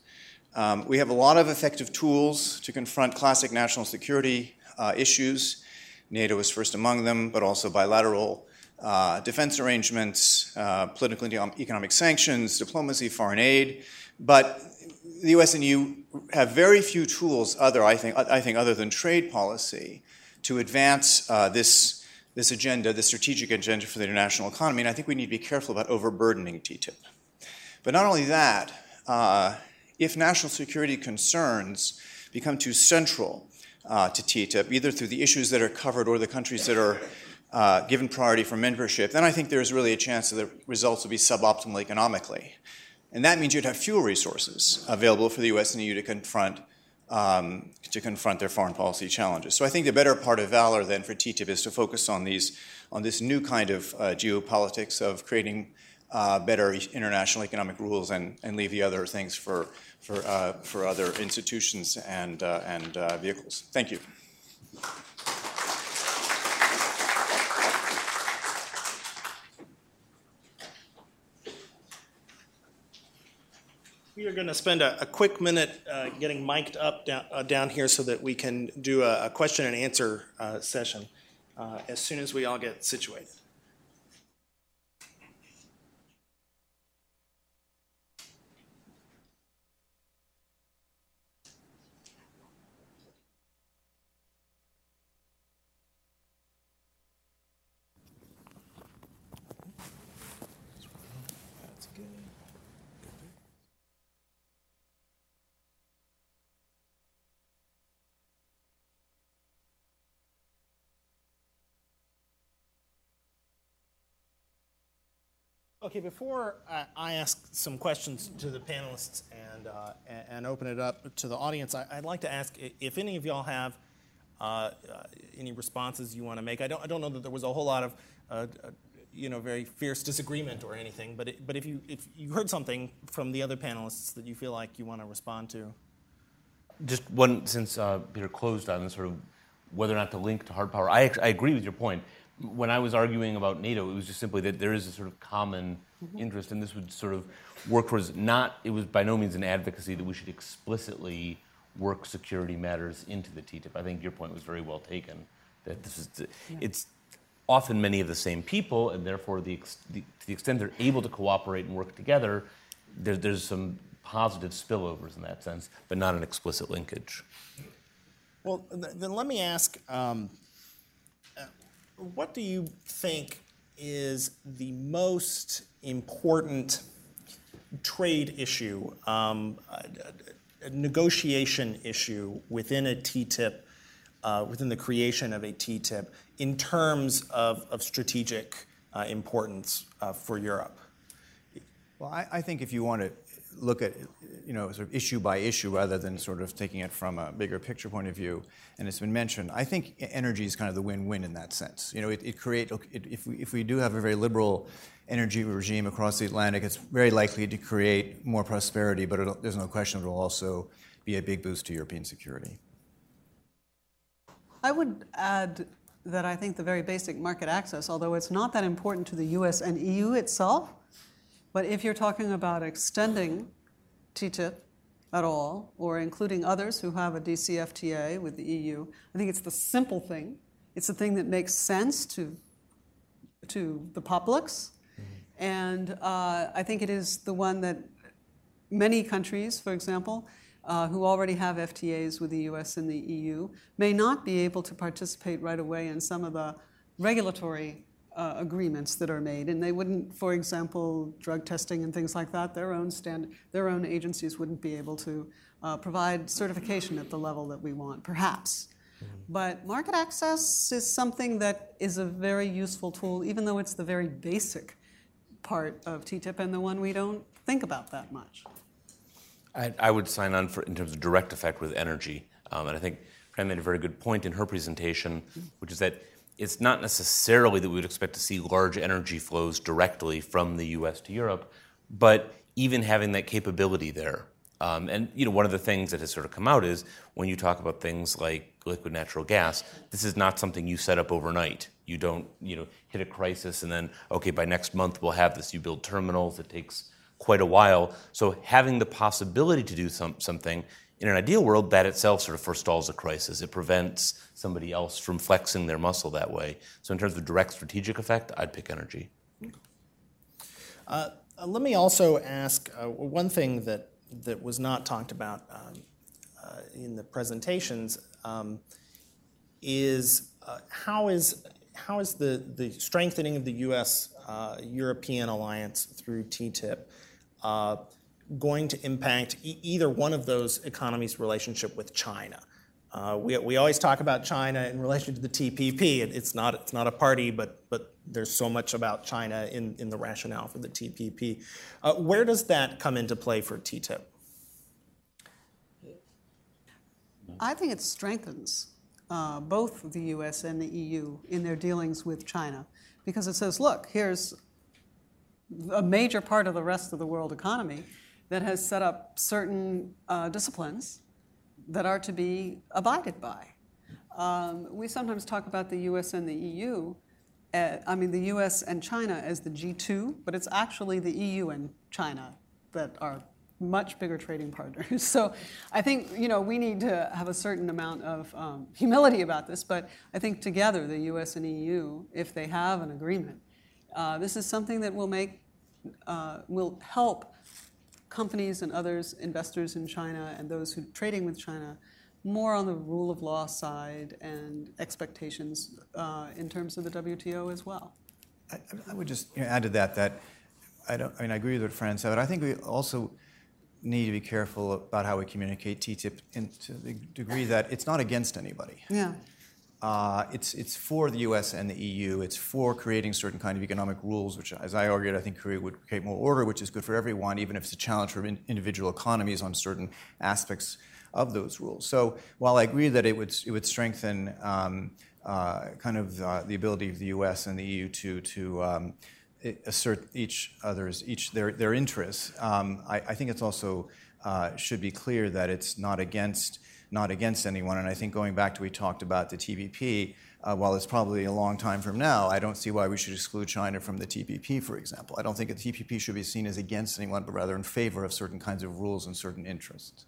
Um, we have a lot of effective tools to confront classic national security uh, issues. NATO is first among them, but also bilateral uh, defense arrangements, uh, political and economic sanctions, diplomacy, foreign aid. But the U.S. and EU have very few tools, other I think, I think other than trade policy, to advance uh, this this agenda, this strategic agenda for the international economy. And I think we need to be careful about overburdening TTIP. But not only that, uh, if national security concerns become too central uh, to TTIP, either through the issues that are covered or the countries that are uh, given priority for membership, then I think there's really a chance that the results will be suboptimal economically. And that means you'd have fewer resources available for the US and EU to confront, um, to confront their foreign policy challenges. So I think the better part of valor then for TTIP is to focus on, these, on this new kind of uh, geopolitics of creating uh, better international economic rules and, and leave the other things for, for, uh, for other institutions and, uh, and uh, vehicles. Thank you. We are going to spend a, a quick minute uh, getting mic'd up down, uh, down, here so that we can do a, a question and answer uh, session uh, as soon as we all get situated. Okay, before I ask some questions to the panelists and, uh, and open it up to the audience, I- I'd like to ask if any of y'all have uh, uh, any responses you want to make. I don't, I don't know that there was a whole lot of, uh, uh, you know, very fierce disagreement or anything, but, it, but if, you, if you heard something from the other panelists that you feel like you want to respond to. Just one, since Peter closed on this sort of whether or not to link to hard power, I, I agree with your point. When I was arguing about NATO, it was just simply that there is a sort of common interest, and this would sort of work towards not, it was by no means an advocacy that we should explicitly work security matters into the TTIP. I think your point was very well taken, that this is, it's often many of the same people, and therefore, the, ex- the, to the extent they're able to cooperate and work together, there, there's some positive spillovers in that sense, but not an explicit linkage. Well, th- then let me ask um, what do you think is the most important trade issue, um, a, a negotiation issue within a TTIP, uh, within the creation of a TTIP, in terms of, of strategic uh, importance uh, for Europe? Well, I, I think if you want to look at, you know, sort of issue by issue rather than sort of taking it from a bigger picture point of view, and it's been mentioned, I think energy is kind of the win-win in that sense. You know, it, it create it, if we if we do have a very liberal energy regime across the Atlantic, it's very likely to create more prosperity, but there's no question it will also be a big boost to European security. I would add that I think the very basic market access, although it's not that important to the US and EU itself, but if you're talking about extending TTIP at all, or including others who have a DCFTA with the EU, I think it's the simple thing. It's the thing that makes sense to, to the publics. And uh, I think it is the one that many countries, for example, uh, who already have FTAs with the US and the EU, may not be able to participate right away in some of the regulatory uh, agreements that are made. And they wouldn't, for example, drug testing and things like that, their own, stand, their own agencies wouldn't be able to uh, provide certification at the level that we want, perhaps. But market access is something that is a very useful tool, even though it's the very basic part of TTIP and the one we don't think about that much. I, I would sign on for in terms of direct effect with energy, um, and I think Fran made a very good point in her presentation, which is that it's not necessarily that we would expect to see large energy flows directly from the U.S. to Europe, but even having that capability there. Um, and you know, one of the things that has sort of come out is when you talk about things like liquid natural gas, this is not something you set up overnight. You don't, you know, hit a crisis and then okay, by next month we'll have this. You build terminals. It takes quite a while. So having the possibility to do some, something in an ideal world, that itself sort of forestalls a crisis. It prevents somebody else from flexing their muscle that way. So in terms of direct strategic effect, I'd pick energy. Uh, let me also ask uh, one thing that, that was not talked about um, uh, in the presentations um, is uh, how is how is the, the strengthening of the U.S. uh, European alliance through TTIP uh, going to impact e- either one of those economies' relationship with China? Uh, we, we always talk about China in relation to the TPP. It, it's, not, it's not a party, but, but there's so much about China in, in the rationale for the TPP. Uh, where does that come into play for TTIP? I think it strengthens uh, both the US and the EU in their dealings with China because it says, look, here's a major part of the rest of the world economy that has set up certain uh, disciplines that are to be abided by. Um, we sometimes talk about the US and the EU, uh, I mean, the US and China as the G2, but it's actually the EU and China that are much bigger trading partners. So I think you know we need to have a certain amount of um, humility about this. But I think together, the U.S. and EU, if they have an agreement, uh, this is something that will make uh, will help companies and others, investors in China and those who are trading with China, more on the rule of law side and expectations uh, in terms of the WTO as well. I, I would just you know, add to that that I don't. I mean, I agree with what Fran said, but I think we also need to be careful about how we communicate TTIP in, to the degree that it's not against anybody. Yeah. Uh, it's, it's for the US and the EU. It's for creating certain kind of economic rules, which, as I argued, I think create, would create more order, which is good for everyone, even if it's a challenge for in, individual economies on certain aspects of those rules. So while I agree that it would, it would strengthen um, uh, kind of uh, the ability of the US and the EU to, to um, assert each other's, each their, their interests, um, I, I, think it's also uh, should be clear that it's not against not against anyone. And I think going back to we talked about the TPP, uh, while it's probably a long time from now, I don't see why we should exclude China from the TPP, for example. I don't think a TPP should be seen as against anyone, but rather in favor of certain kinds of rules and certain interests.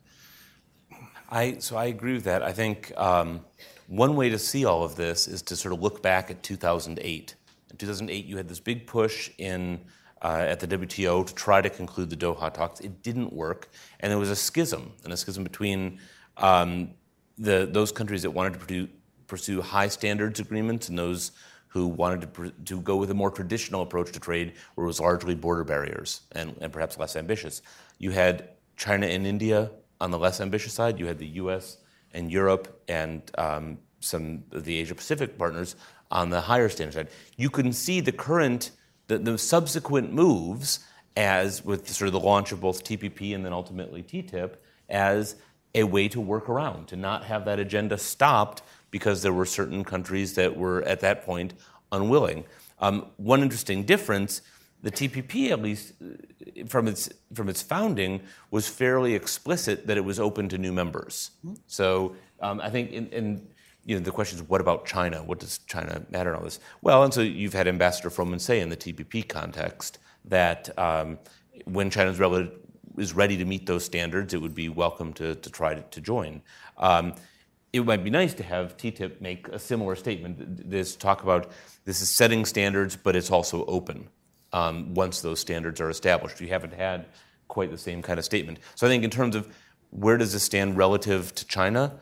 I, so I agree with that. I think um, one way to see all of this is to sort of look back at 2008. In 2008, you had this big push in uh, at the WTO to try to conclude the Doha talks. It didn't work, and there was a schism, and a schism between um, the, those countries that wanted to pursue, pursue high standards agreements and those who wanted to, to go with a more traditional approach to trade, where it was largely border barriers and, and perhaps less ambitious. You had China and India on the less ambitious side. You had the U.S. and Europe and um, some of the Asia Pacific partners on the higher standard side. You can see the current, the, the subsequent moves as with sort of the launch of both TPP and then ultimately TTIP as a way to work around, to not have that agenda stopped because there were certain countries that were at that point unwilling. Um, one interesting difference the TPP, at least uh, from its from its founding, was fairly explicit that it was open to new members. Mm-hmm. So um, I think, in, in, you know, the question is, what about China? What does China matter in all this? Well, and so you've had Ambassador Froman say in the TPP context that um, when China's relative, is ready to meet those standards, it would be welcome to, to try to, to join. Um, it might be nice to have TTIP make a similar statement. This talk about this is setting standards, but it's also open um, once those standards are established. You haven't had quite the same kind of statement. So I think in terms of where does this stand relative to China,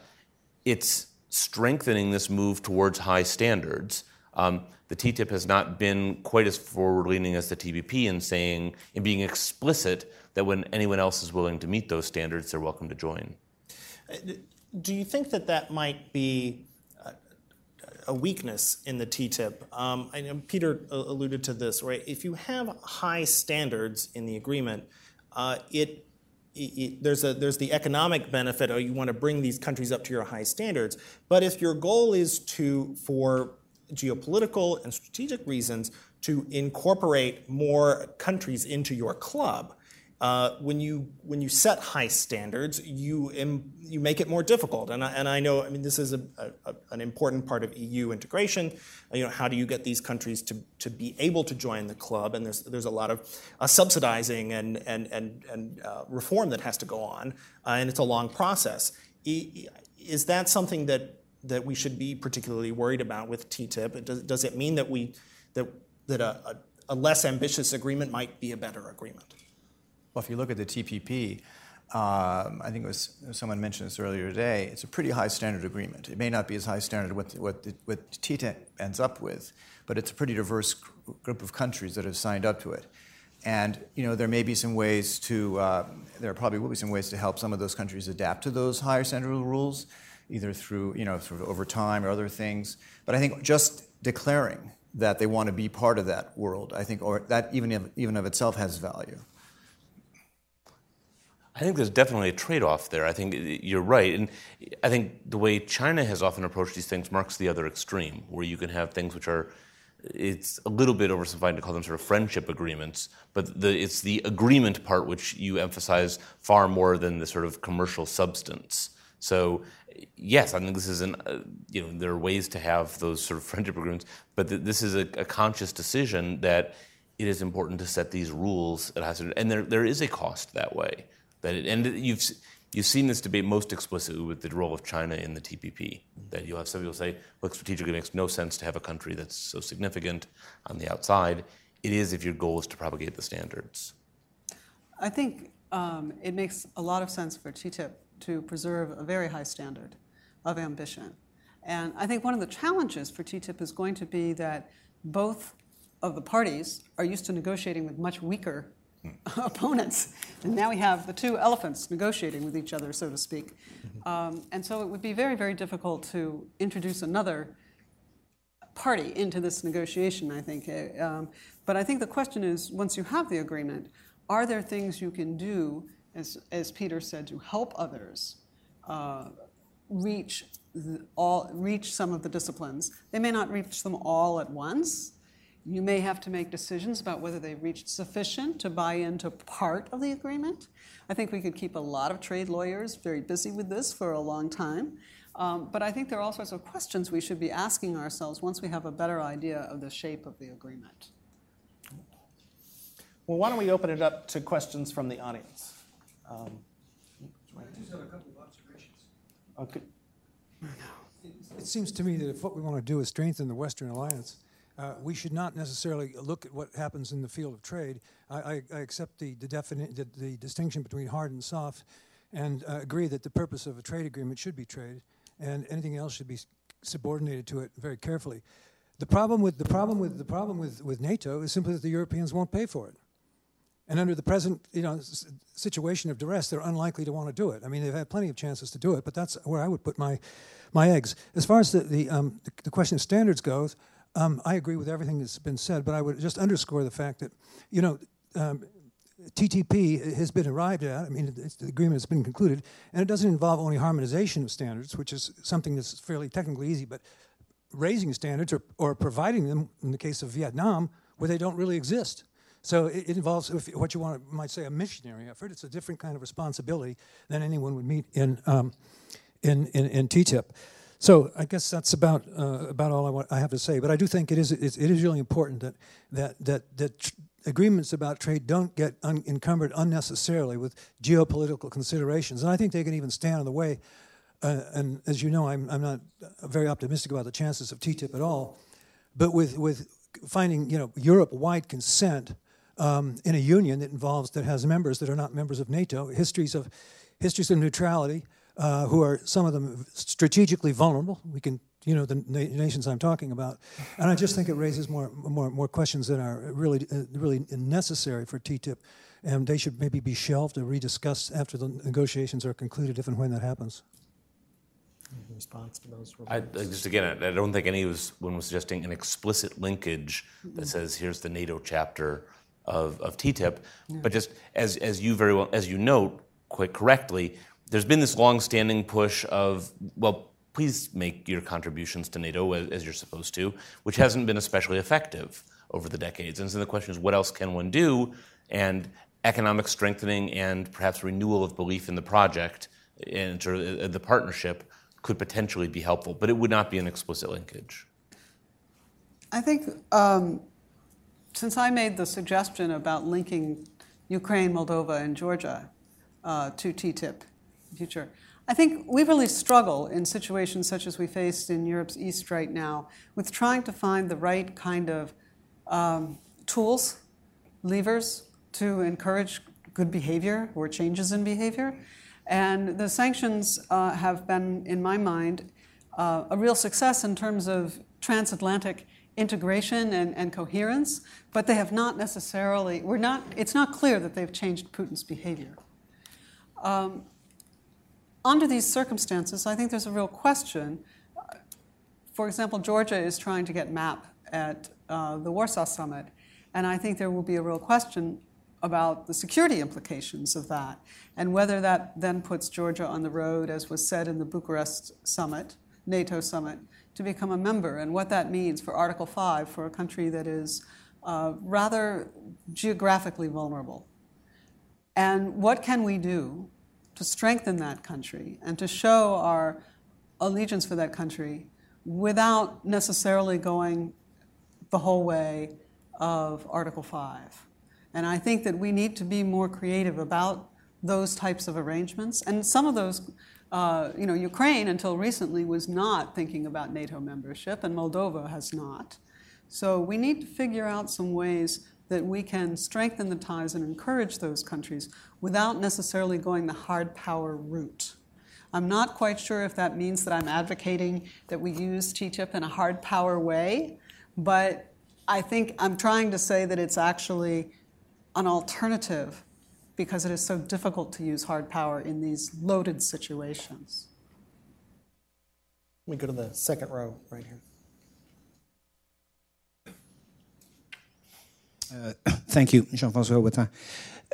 it's strengthening this move towards high standards. Um, the TTIP has not been quite as forward-leaning as the TPP in saying, in being explicit that when anyone else is willing to meet those standards, they're welcome to join. Do you think that that might be a weakness in the TTIP? Um, Peter alluded to this, right? If you have high standards in the agreement, uh, it there's, a, there's the economic benefit, oh, you want to bring these countries up to your high standards. But if your goal is to, for geopolitical and strategic reasons, to incorporate more countries into your club, uh, when you when you set high standards, you Im, you make it more difficult. And I, and I know, I mean, this is a, a, an important part of EU integration. You know, how do you get these countries to, to be able to join the club? And there's there's a lot of uh, subsidizing and and and and uh, reform that has to go on, uh, and it's a long process. Is that something that that we should be particularly worried about with TTIP? Does, does it mean that we that that a, a less ambitious agreement might be a better agreement? Well, if you look at the TPP, um, I think it was someone mentioned this earlier today. It's a pretty high standard agreement. It may not be as high standard what what, the, what TTIP ends up with, but it's a pretty diverse group of countries that have signed up to it. And you know there may be some ways to uh, there probably will be some ways to help some of those countries adapt to those higher standard rules, either through you know sort of over time or other things. But I think just declaring that they want to be part of that world, I think, or that even even of itself has value. I think there's definitely a trade off there. I think you're right. And I think the way China has often approached these things marks the other extreme, where you can have things which are, it's a little bit oversimplified to call them sort of friendship agreements, but the, it's the agreement part which you emphasize far more than the sort of commercial substance. So, yes, I think this is an, uh, you know, there are ways to have those sort of friendship agreements, but th- this is a, a conscious decision that it is important to set these rules at high and there, there is a cost that way. That it, and you've you've seen this debate most explicitly with the role of China in the TPP. That you'll have some people say, look, strategically it makes no sense to have a country that's so significant on the outside. It is if your goal is to propagate the standards. I think um, it makes a lot of sense for TTIP to preserve a very high standard of ambition. And I think one of the challenges for TTIP is going to be that both of the parties are used to negotiating with much weaker opponents. And now we have the two elephants negotiating with each other, so to speak. Um, and so it would be very, very difficult to introduce another party into this negotiation, I think. Uh, um, but I think the question is once you have the agreement, are there things you can do, as, as Peter said, to help others uh, reach, the, all, reach some of the disciplines? They may not reach them all at once. You may have to make decisions about whether they reached sufficient to buy into part of the agreement. I think we could keep a lot of trade lawyers very busy with this for a long time. Um, but I think there are all sorts of questions we should be asking ourselves once we have a better idea of the shape of the agreement. Well, why don't we open it up to questions from the audience? Um, I just have a couple of observations. okay. It seems to me that if what we want to do is strengthen the Western alliance, uh, we should not necessarily look at what happens in the field of trade. I, I, I accept the, the, defini- the, the distinction between hard and soft and uh, agree that the purpose of a trade agreement should be trade and anything else should be subordinated to it very carefully. The problem with, the problem with, the problem with, with NATO is simply that the Europeans won't pay for it. And under the present you know, situation of duress, they're unlikely to want to do it. I mean, they've had plenty of chances to do it, but that's where I would put my, my eggs. As far as the, the, um, the, the question of standards goes, um, I agree with everything that's been said, but I would just underscore the fact that, you know, um, TPP has been arrived at. I mean, the agreement has been concluded, and it doesn't involve only harmonization of standards, which is something that's fairly technically easy, but raising standards or, or providing them, in the case of Vietnam, where they don't really exist. So it, it involves what you want to, might say a missionary effort. It's a different kind of responsibility than anyone would meet in um, in, in, in TTIP. So I guess that's about uh, about all I, want, I have to say. But I do think it is it is really important that that that that agreements about trade don't get un- encumbered unnecessarily with geopolitical considerations, and I think they can even stand in the way. Uh, and as you know, I'm I'm not very optimistic about the chances of TTIP at all. But with with finding you know Europe-wide consent um, in a union that involves that has members that are not members of NATO, histories of histories of neutrality uh, who are some of them strategically vulnerable. We can, you know, the na- nations I'm talking about, and I just think it raises more, more, more questions that are really, uh, really necessary for TTIP, and they should maybe be shelved or rediscussed after the negotiations are concluded, if and when that happens. Response to those. I, I just again, I I don't think any of one was suggesting an explicit linkage that says here's the NATO chapter of, of TTIP, but just as as you very well as you note quite correctly, there's been this long-standing push of well, please make your contributions to NATO as, you're supposed to, which hasn't been especially effective over the decades. And so the question is, what else can one do? And economic strengthening and perhaps renewal of belief in the project and sort of uh, the partnership could potentially be helpful, but it would not be an explicit linkage. I think um, since I made the suggestion about linking Ukraine, Moldova, and Georgia uh, to TTIP future, I think we really struggle in situations such as we faced in Europe's East right now with trying to find the right kind of um, tools, levers to encourage good behavior or changes in behavior. And the sanctions uh, have been, in my mind, uh, a real success in terms of transatlantic integration and, and, coherence, but they have not necessarily, we're not, it's not clear that they've changed Putin's behavior. Um, under these circumstances, I think there's a real question. For example, Georgia is trying to get MAP at uh, the Warsaw Summit, and I think there will be a real question about the security implications of that and whether that then puts Georgia on the road, as was said in the Bucharest summit, NATO summit, to become a member and what that means for Article 5 for a country that is uh, rather geographically vulnerable. And what can we do to strengthen that country and to show our allegiance for that country without necessarily going the whole way of Article 5? And I think that we need to be more creative about those types of arrangements. And some of those, uh, you know, Ukraine until recently was not thinking about NATO membership, and Moldova has not. So we need to figure out some ways that we can strengthen the ties and encourage those countries without necessarily going the hard power route. I'm not quite sure if that means that I'm advocating that we use TTIP in a hard power way, but I think I'm trying to say that it's actually an alternative because it is so difficult to use hard power in these loaded situations. Let me go to the second row right here. Uh, thank you, Jean-François Wattin.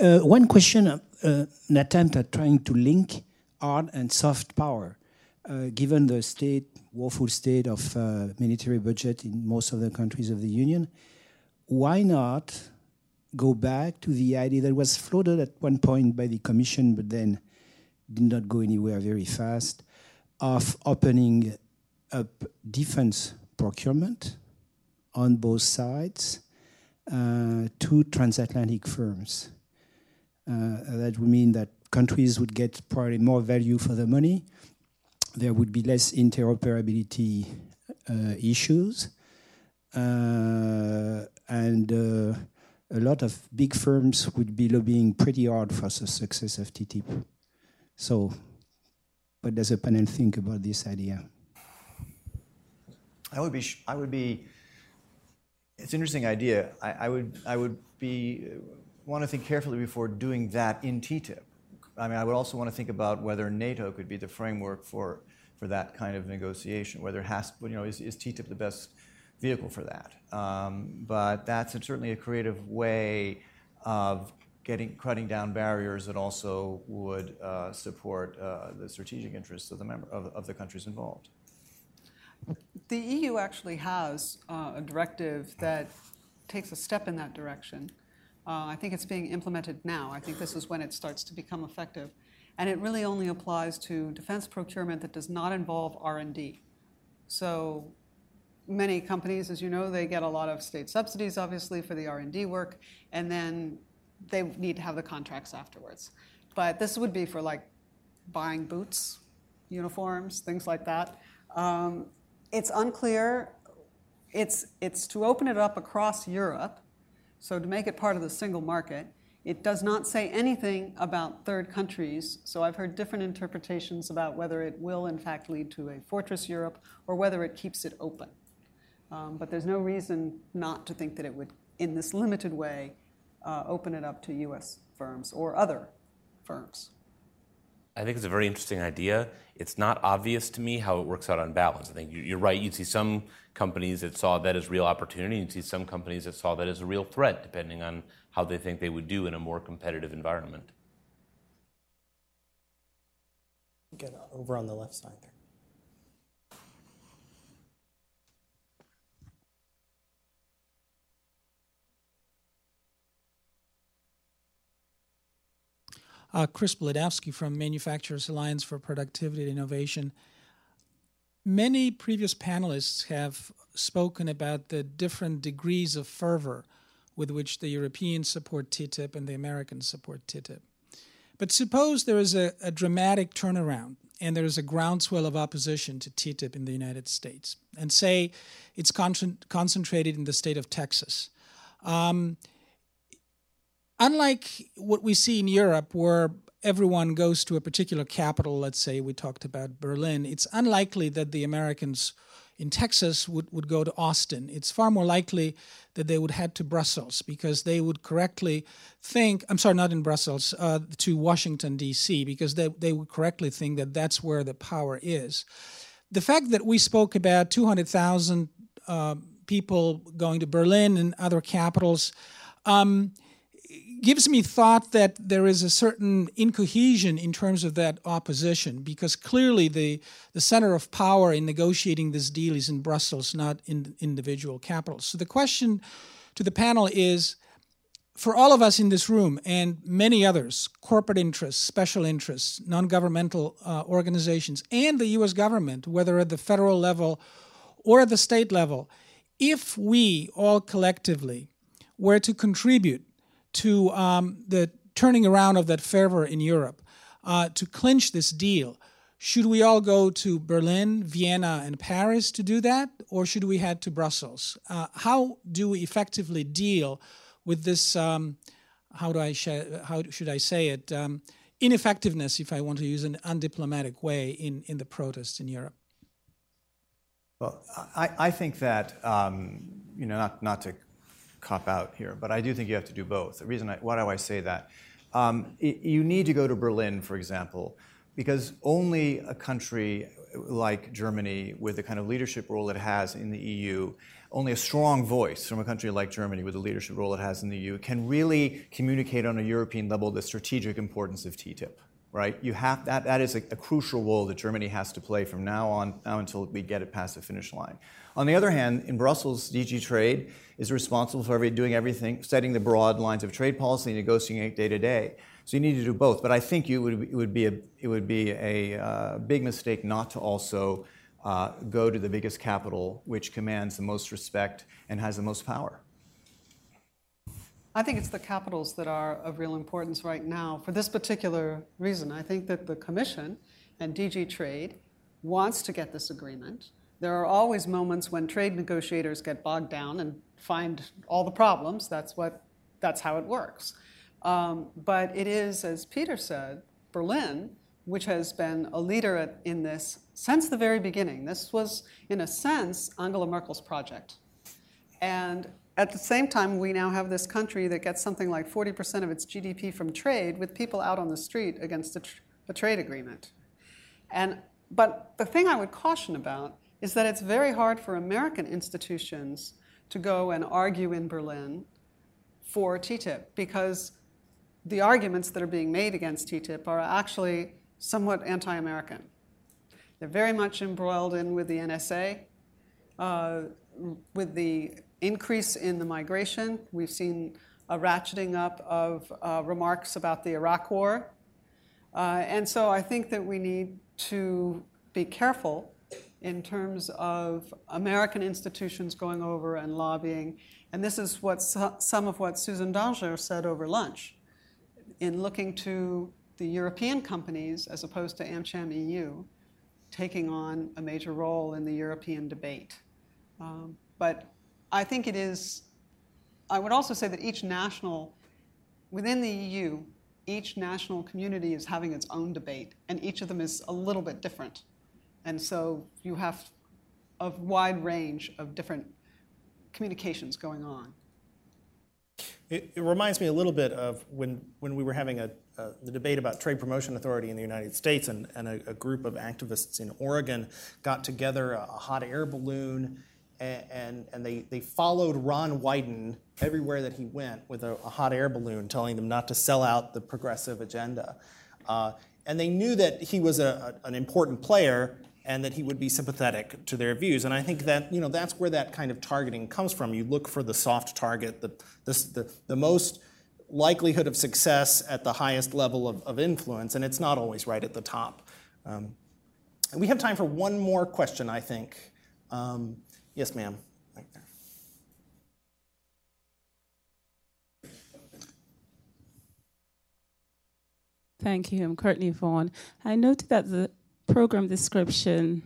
Uh, one question, uh, an attempt at trying to link hard and soft power. Uh, given the state, woeful state of uh, military budget in most of the countries of the Union, why not go back to the idea that was floated at one point by the Commission, but then did not go anywhere very fast, of opening up defense procurement on both sides uh, to transatlantic firms. Uh, that would mean that countries would get probably more value for the money. There would be less interoperability uh, issues. Uh, and uh, a lot of big firms would be lobbying pretty hard for the success of TTIP. So, what does the panel think about this idea? I would be, I would be it's an interesting idea. I, I, would, I would be, want to think carefully before doing that in TTIP. I mean, I would also want to think about whether NATO could be the framework for, for that kind of negotiation, whether it has, you know, is, is TTIP the best vehicle for that? Um, but that's certainly a creative way of getting cutting down barriers that also would uh, support uh, the strategic interests of the member of, of the countries involved. The EU actually has uh, a directive that takes a step in that direction. Uh, I think it's being implemented now. I think this is when it starts to become effective. And it really only applies to defense procurement that does not involve R&D. So many companies, as you know, they get a lot of state subsidies, obviously, for the R&D work, and then they need to have the contracts afterwards. But this would be for like buying boots, uniforms, things like that. Um, it's unclear. It's, it's to open it up across Europe, so to make it part of the single market. It does not say anything about third countries, so I've heard different interpretations about whether it will in fact lead to a fortress Europe or whether it keeps it open. Um, but there's no reason not to think that it would, in this limited way, uh, open it up to US firms or other firms. I think it's a very interesting idea. It's not obvious to me how it works out on balance. I think you're right. You'd see some companies that saw that as real opportunity, you'd see some companies that saw that as a real threat, depending on how they think they would do in a more competitive environment. Get over on the left side there. Uh, Chris Bladowski from Manufacturers Alliance for Productivity and Innovation. Many previous panelists have spoken about the different degrees of fervor with which the Europeans support TTIP and the Americans support TTIP. But suppose there is a, a dramatic turnaround and there is a groundswell of opposition to TTIP in the United States, and say it's con- concentrated in the state of Texas. Um, unlike what we see in Europe, where everyone goes to a particular capital, let's say we talked about Berlin, it's unlikely that the Americans in Texas would, would go to Austin. It's far more likely that they would head to Brussels because they would correctly think, I'm sorry, not in Brussels, uh, to Washington, D.C., because they, they would correctly think that that's where the power is. The fact that we spoke about 200,000 uh, people going to Berlin and other capitals, um, gives me thought that there is a certain incohesion in terms of that opposition because clearly the, the center of power in negotiating this deal is in Brussels, not in individual capitals. So the question to the panel is for all of us in this room and many others, corporate interests, special interests, non governmental uh, organizations, and the US government, whether at the federal level or at the state level, if we all collectively were to contribute to um, the turning around of that fervor in Europe uh, to clinch this deal. Should we all go to Berlin, Vienna, and Paris to do that, or should we head to Brussels? Uh, how do we effectively deal with this? Um, how do I how should I say it? Um, ineffectiveness, if I want to use an undiplomatic way, in in the protests in Europe. Well, I, I think that um, you know not not to cop out here, but I do think you have to do both. The reason I, why do I say that? Um, you need to go to Berlin, for example, because only a country like Germany, with the kind of leadership role it has in the EU, only a strong voice from a country like Germany, with the leadership role it has in the EU, can really communicate on a European level the strategic importance of TTIP. Right? You have that. That is a, a crucial role that Germany has to play from now on, now until we get it past the finish line. On the other hand, in Brussels, DG Trade is responsible for every, doing everything, setting the broad lines of trade policy, negotiating day to day. So you need to do both. But I think you would, it would be a, it would be a uh, big mistake not to also uh, go to the biggest capital, which commands the most respect and has the most power. I think it's the capitals that are of real importance right now for this particular reason. I think that the Commission and DG Trade wants to get this agreement. There are always moments when trade negotiators get bogged down and find all the problems. That's what that's how it works. Um, but it is, as Peter said, Berlin, which has been a leader at, in this since the very beginning. This was, in a sense, Angela Merkel's project. And at the same time, we now have this country that gets something like 40% of its GDP from trade, with people out on the street against a, tr- a trade agreement. And, but the thing I would caution about is that it's very hard for American institutions to go and argue in Berlin for TTIP because the arguments that are being made against TTIP are actually somewhat anti American. They're very much embroiled in with the NSA, uh, with the increase in the migration. We've seen a ratcheting up of uh, remarks about the Iraq War. Uh, and so I think that we need to be careful in terms of American institutions going over and lobbying. And this is what some of what Susan Danger said over lunch in looking to the European companies as opposed to AmCham EU taking on a major role in the European debate. Um, but I think it is, I would also say that each national, within the EU, each national community is having its own debate, and each of them is a little bit different. And so you have a wide range of different communications going on. It, it reminds me a little bit of when, when we were having a, uh, the debate about trade promotion authority in the United States, and, and a, a group of activists in Oregon got together a, a hot air balloon, and, and, they, they followed Ron Wyden everywhere that he went with a, a, hot air balloon, telling them not to sell out the progressive agenda. Uh, and they knew that he was a, an important player, and that he would be sympathetic to their views. And I think that you know that's where that kind of targeting comes from. You look for the soft target, the the, the most likelihood of success at the highest level of, of influence, and it's not always right at the top. Um, we have time for one more question, I think. Um, yes, ma'am. Thank you. I'm Courtney Vaughn. I noted that the program description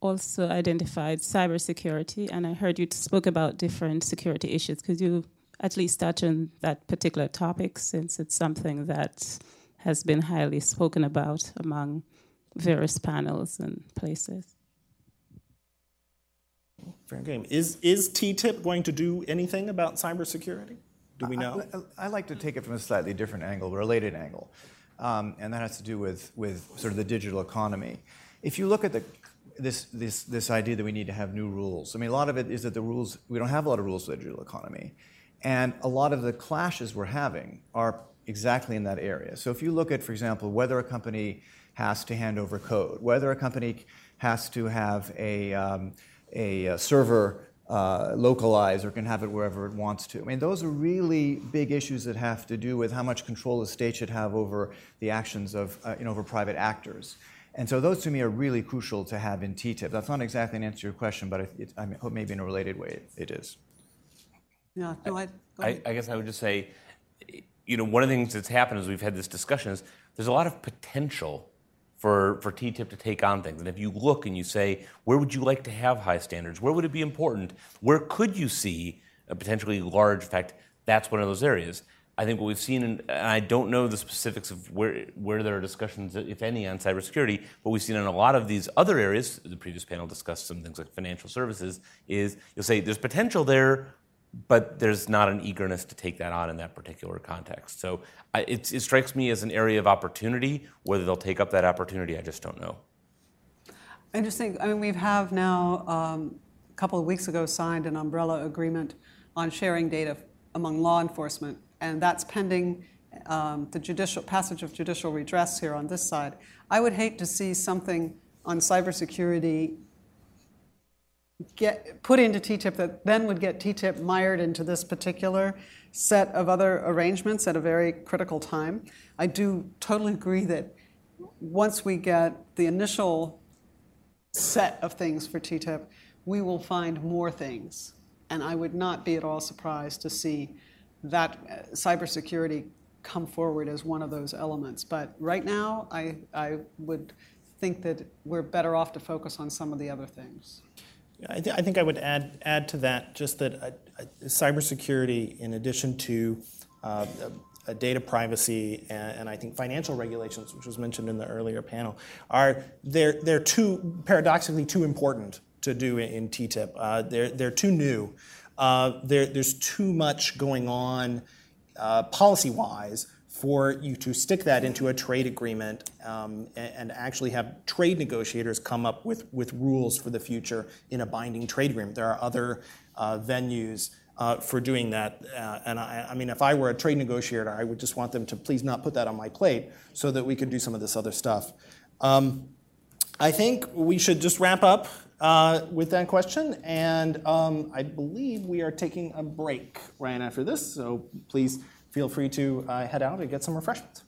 also identified cybersecurity, and I heard you spoke about different security issues. Could you at least touch on that particular topic, since it's something that has been highly spoken about among various panels and places? Fair game. Is is TTIP going to do anything about cybersecurity? Do we know? I, I, I like to take it from a slightly different angle, related angle um, and that has to do with, with sort of the digital economy. If you look at the, this, this, this idea that we need to have new rules, I mean, a lot of it is that the rules, we don't have a lot of rules for the digital economy. And a lot of the clashes we're having are exactly in that area. So if you look at, for example, whether a company has to hand over code, whether a company has to have a, um, a, a server uh, localize or can have it wherever it wants to. I mean, those are really big issues that have to do with how much control the state should have over the actions of, uh, you know, over private actors. And so those to me are really crucial to have in TTIP. That's not exactly an answer to your question, but it, I hope maybe in a related way it, it is. Yeah, no, I, I, I guess I would just say, you know, one of the things that's happened as we've had this discussion is there's a lot of potential for, for TTIP to take on things. And if you look and you say, where would you like to have high standards? Where would it be important? Where could you see a potentially large effect? That's one of those areas. I think what we've seen, and I don't know the specifics of where, where there are discussions, if any, on cybersecurity, but we've seen in a lot of these other areas, the previous panel discussed some things like financial services, is you'll say there's potential there, but there's not an eagerness to take that on in that particular context. So I, it, it strikes me as an area of opportunity. Whether they'll take up that opportunity, I just don't know. I just think, I mean, we have now, um, a couple of weeks ago, signed an umbrella agreement on sharing data among law enforcement, and that's pending um, the judicial passage of judicial redress here on this side. I would hate to see something on cybersecurity get put into TTIP that then would get TTIP mired into this particular set of other arrangements at a very critical time. I do totally agree that once we get the initial set of things for TTIP, we will find more things. And I would not be at all surprised to see that uh, cybersecurity come forward as one of those elements. But right now, I, I would think that we're better off to focus on some of the other things. I, th- I think I would add add to that just that uh, uh, cybersecurity, in addition to uh, uh, data privacy and, and, I think financial regulations, which was mentioned in the earlier panel, are they're they're too paradoxically too important to do in, in TTIP. Uh, they're they're too new. Uh, there, there's too much going on policy wise for you to stick that into a trade agreement um, and, and, actually have trade negotiators come up with, with rules for the future in a binding trade agreement. There are other uh, venues uh, for doing that. Uh, and I, I, mean, if I were a trade negotiator, I would just want them to please not put that on my plate so that we could do some of this other stuff. Um, I think we should just wrap up uh, with that question. And um, I believe we are taking a break right after this. So please feel free to uh, head out and get some refreshments.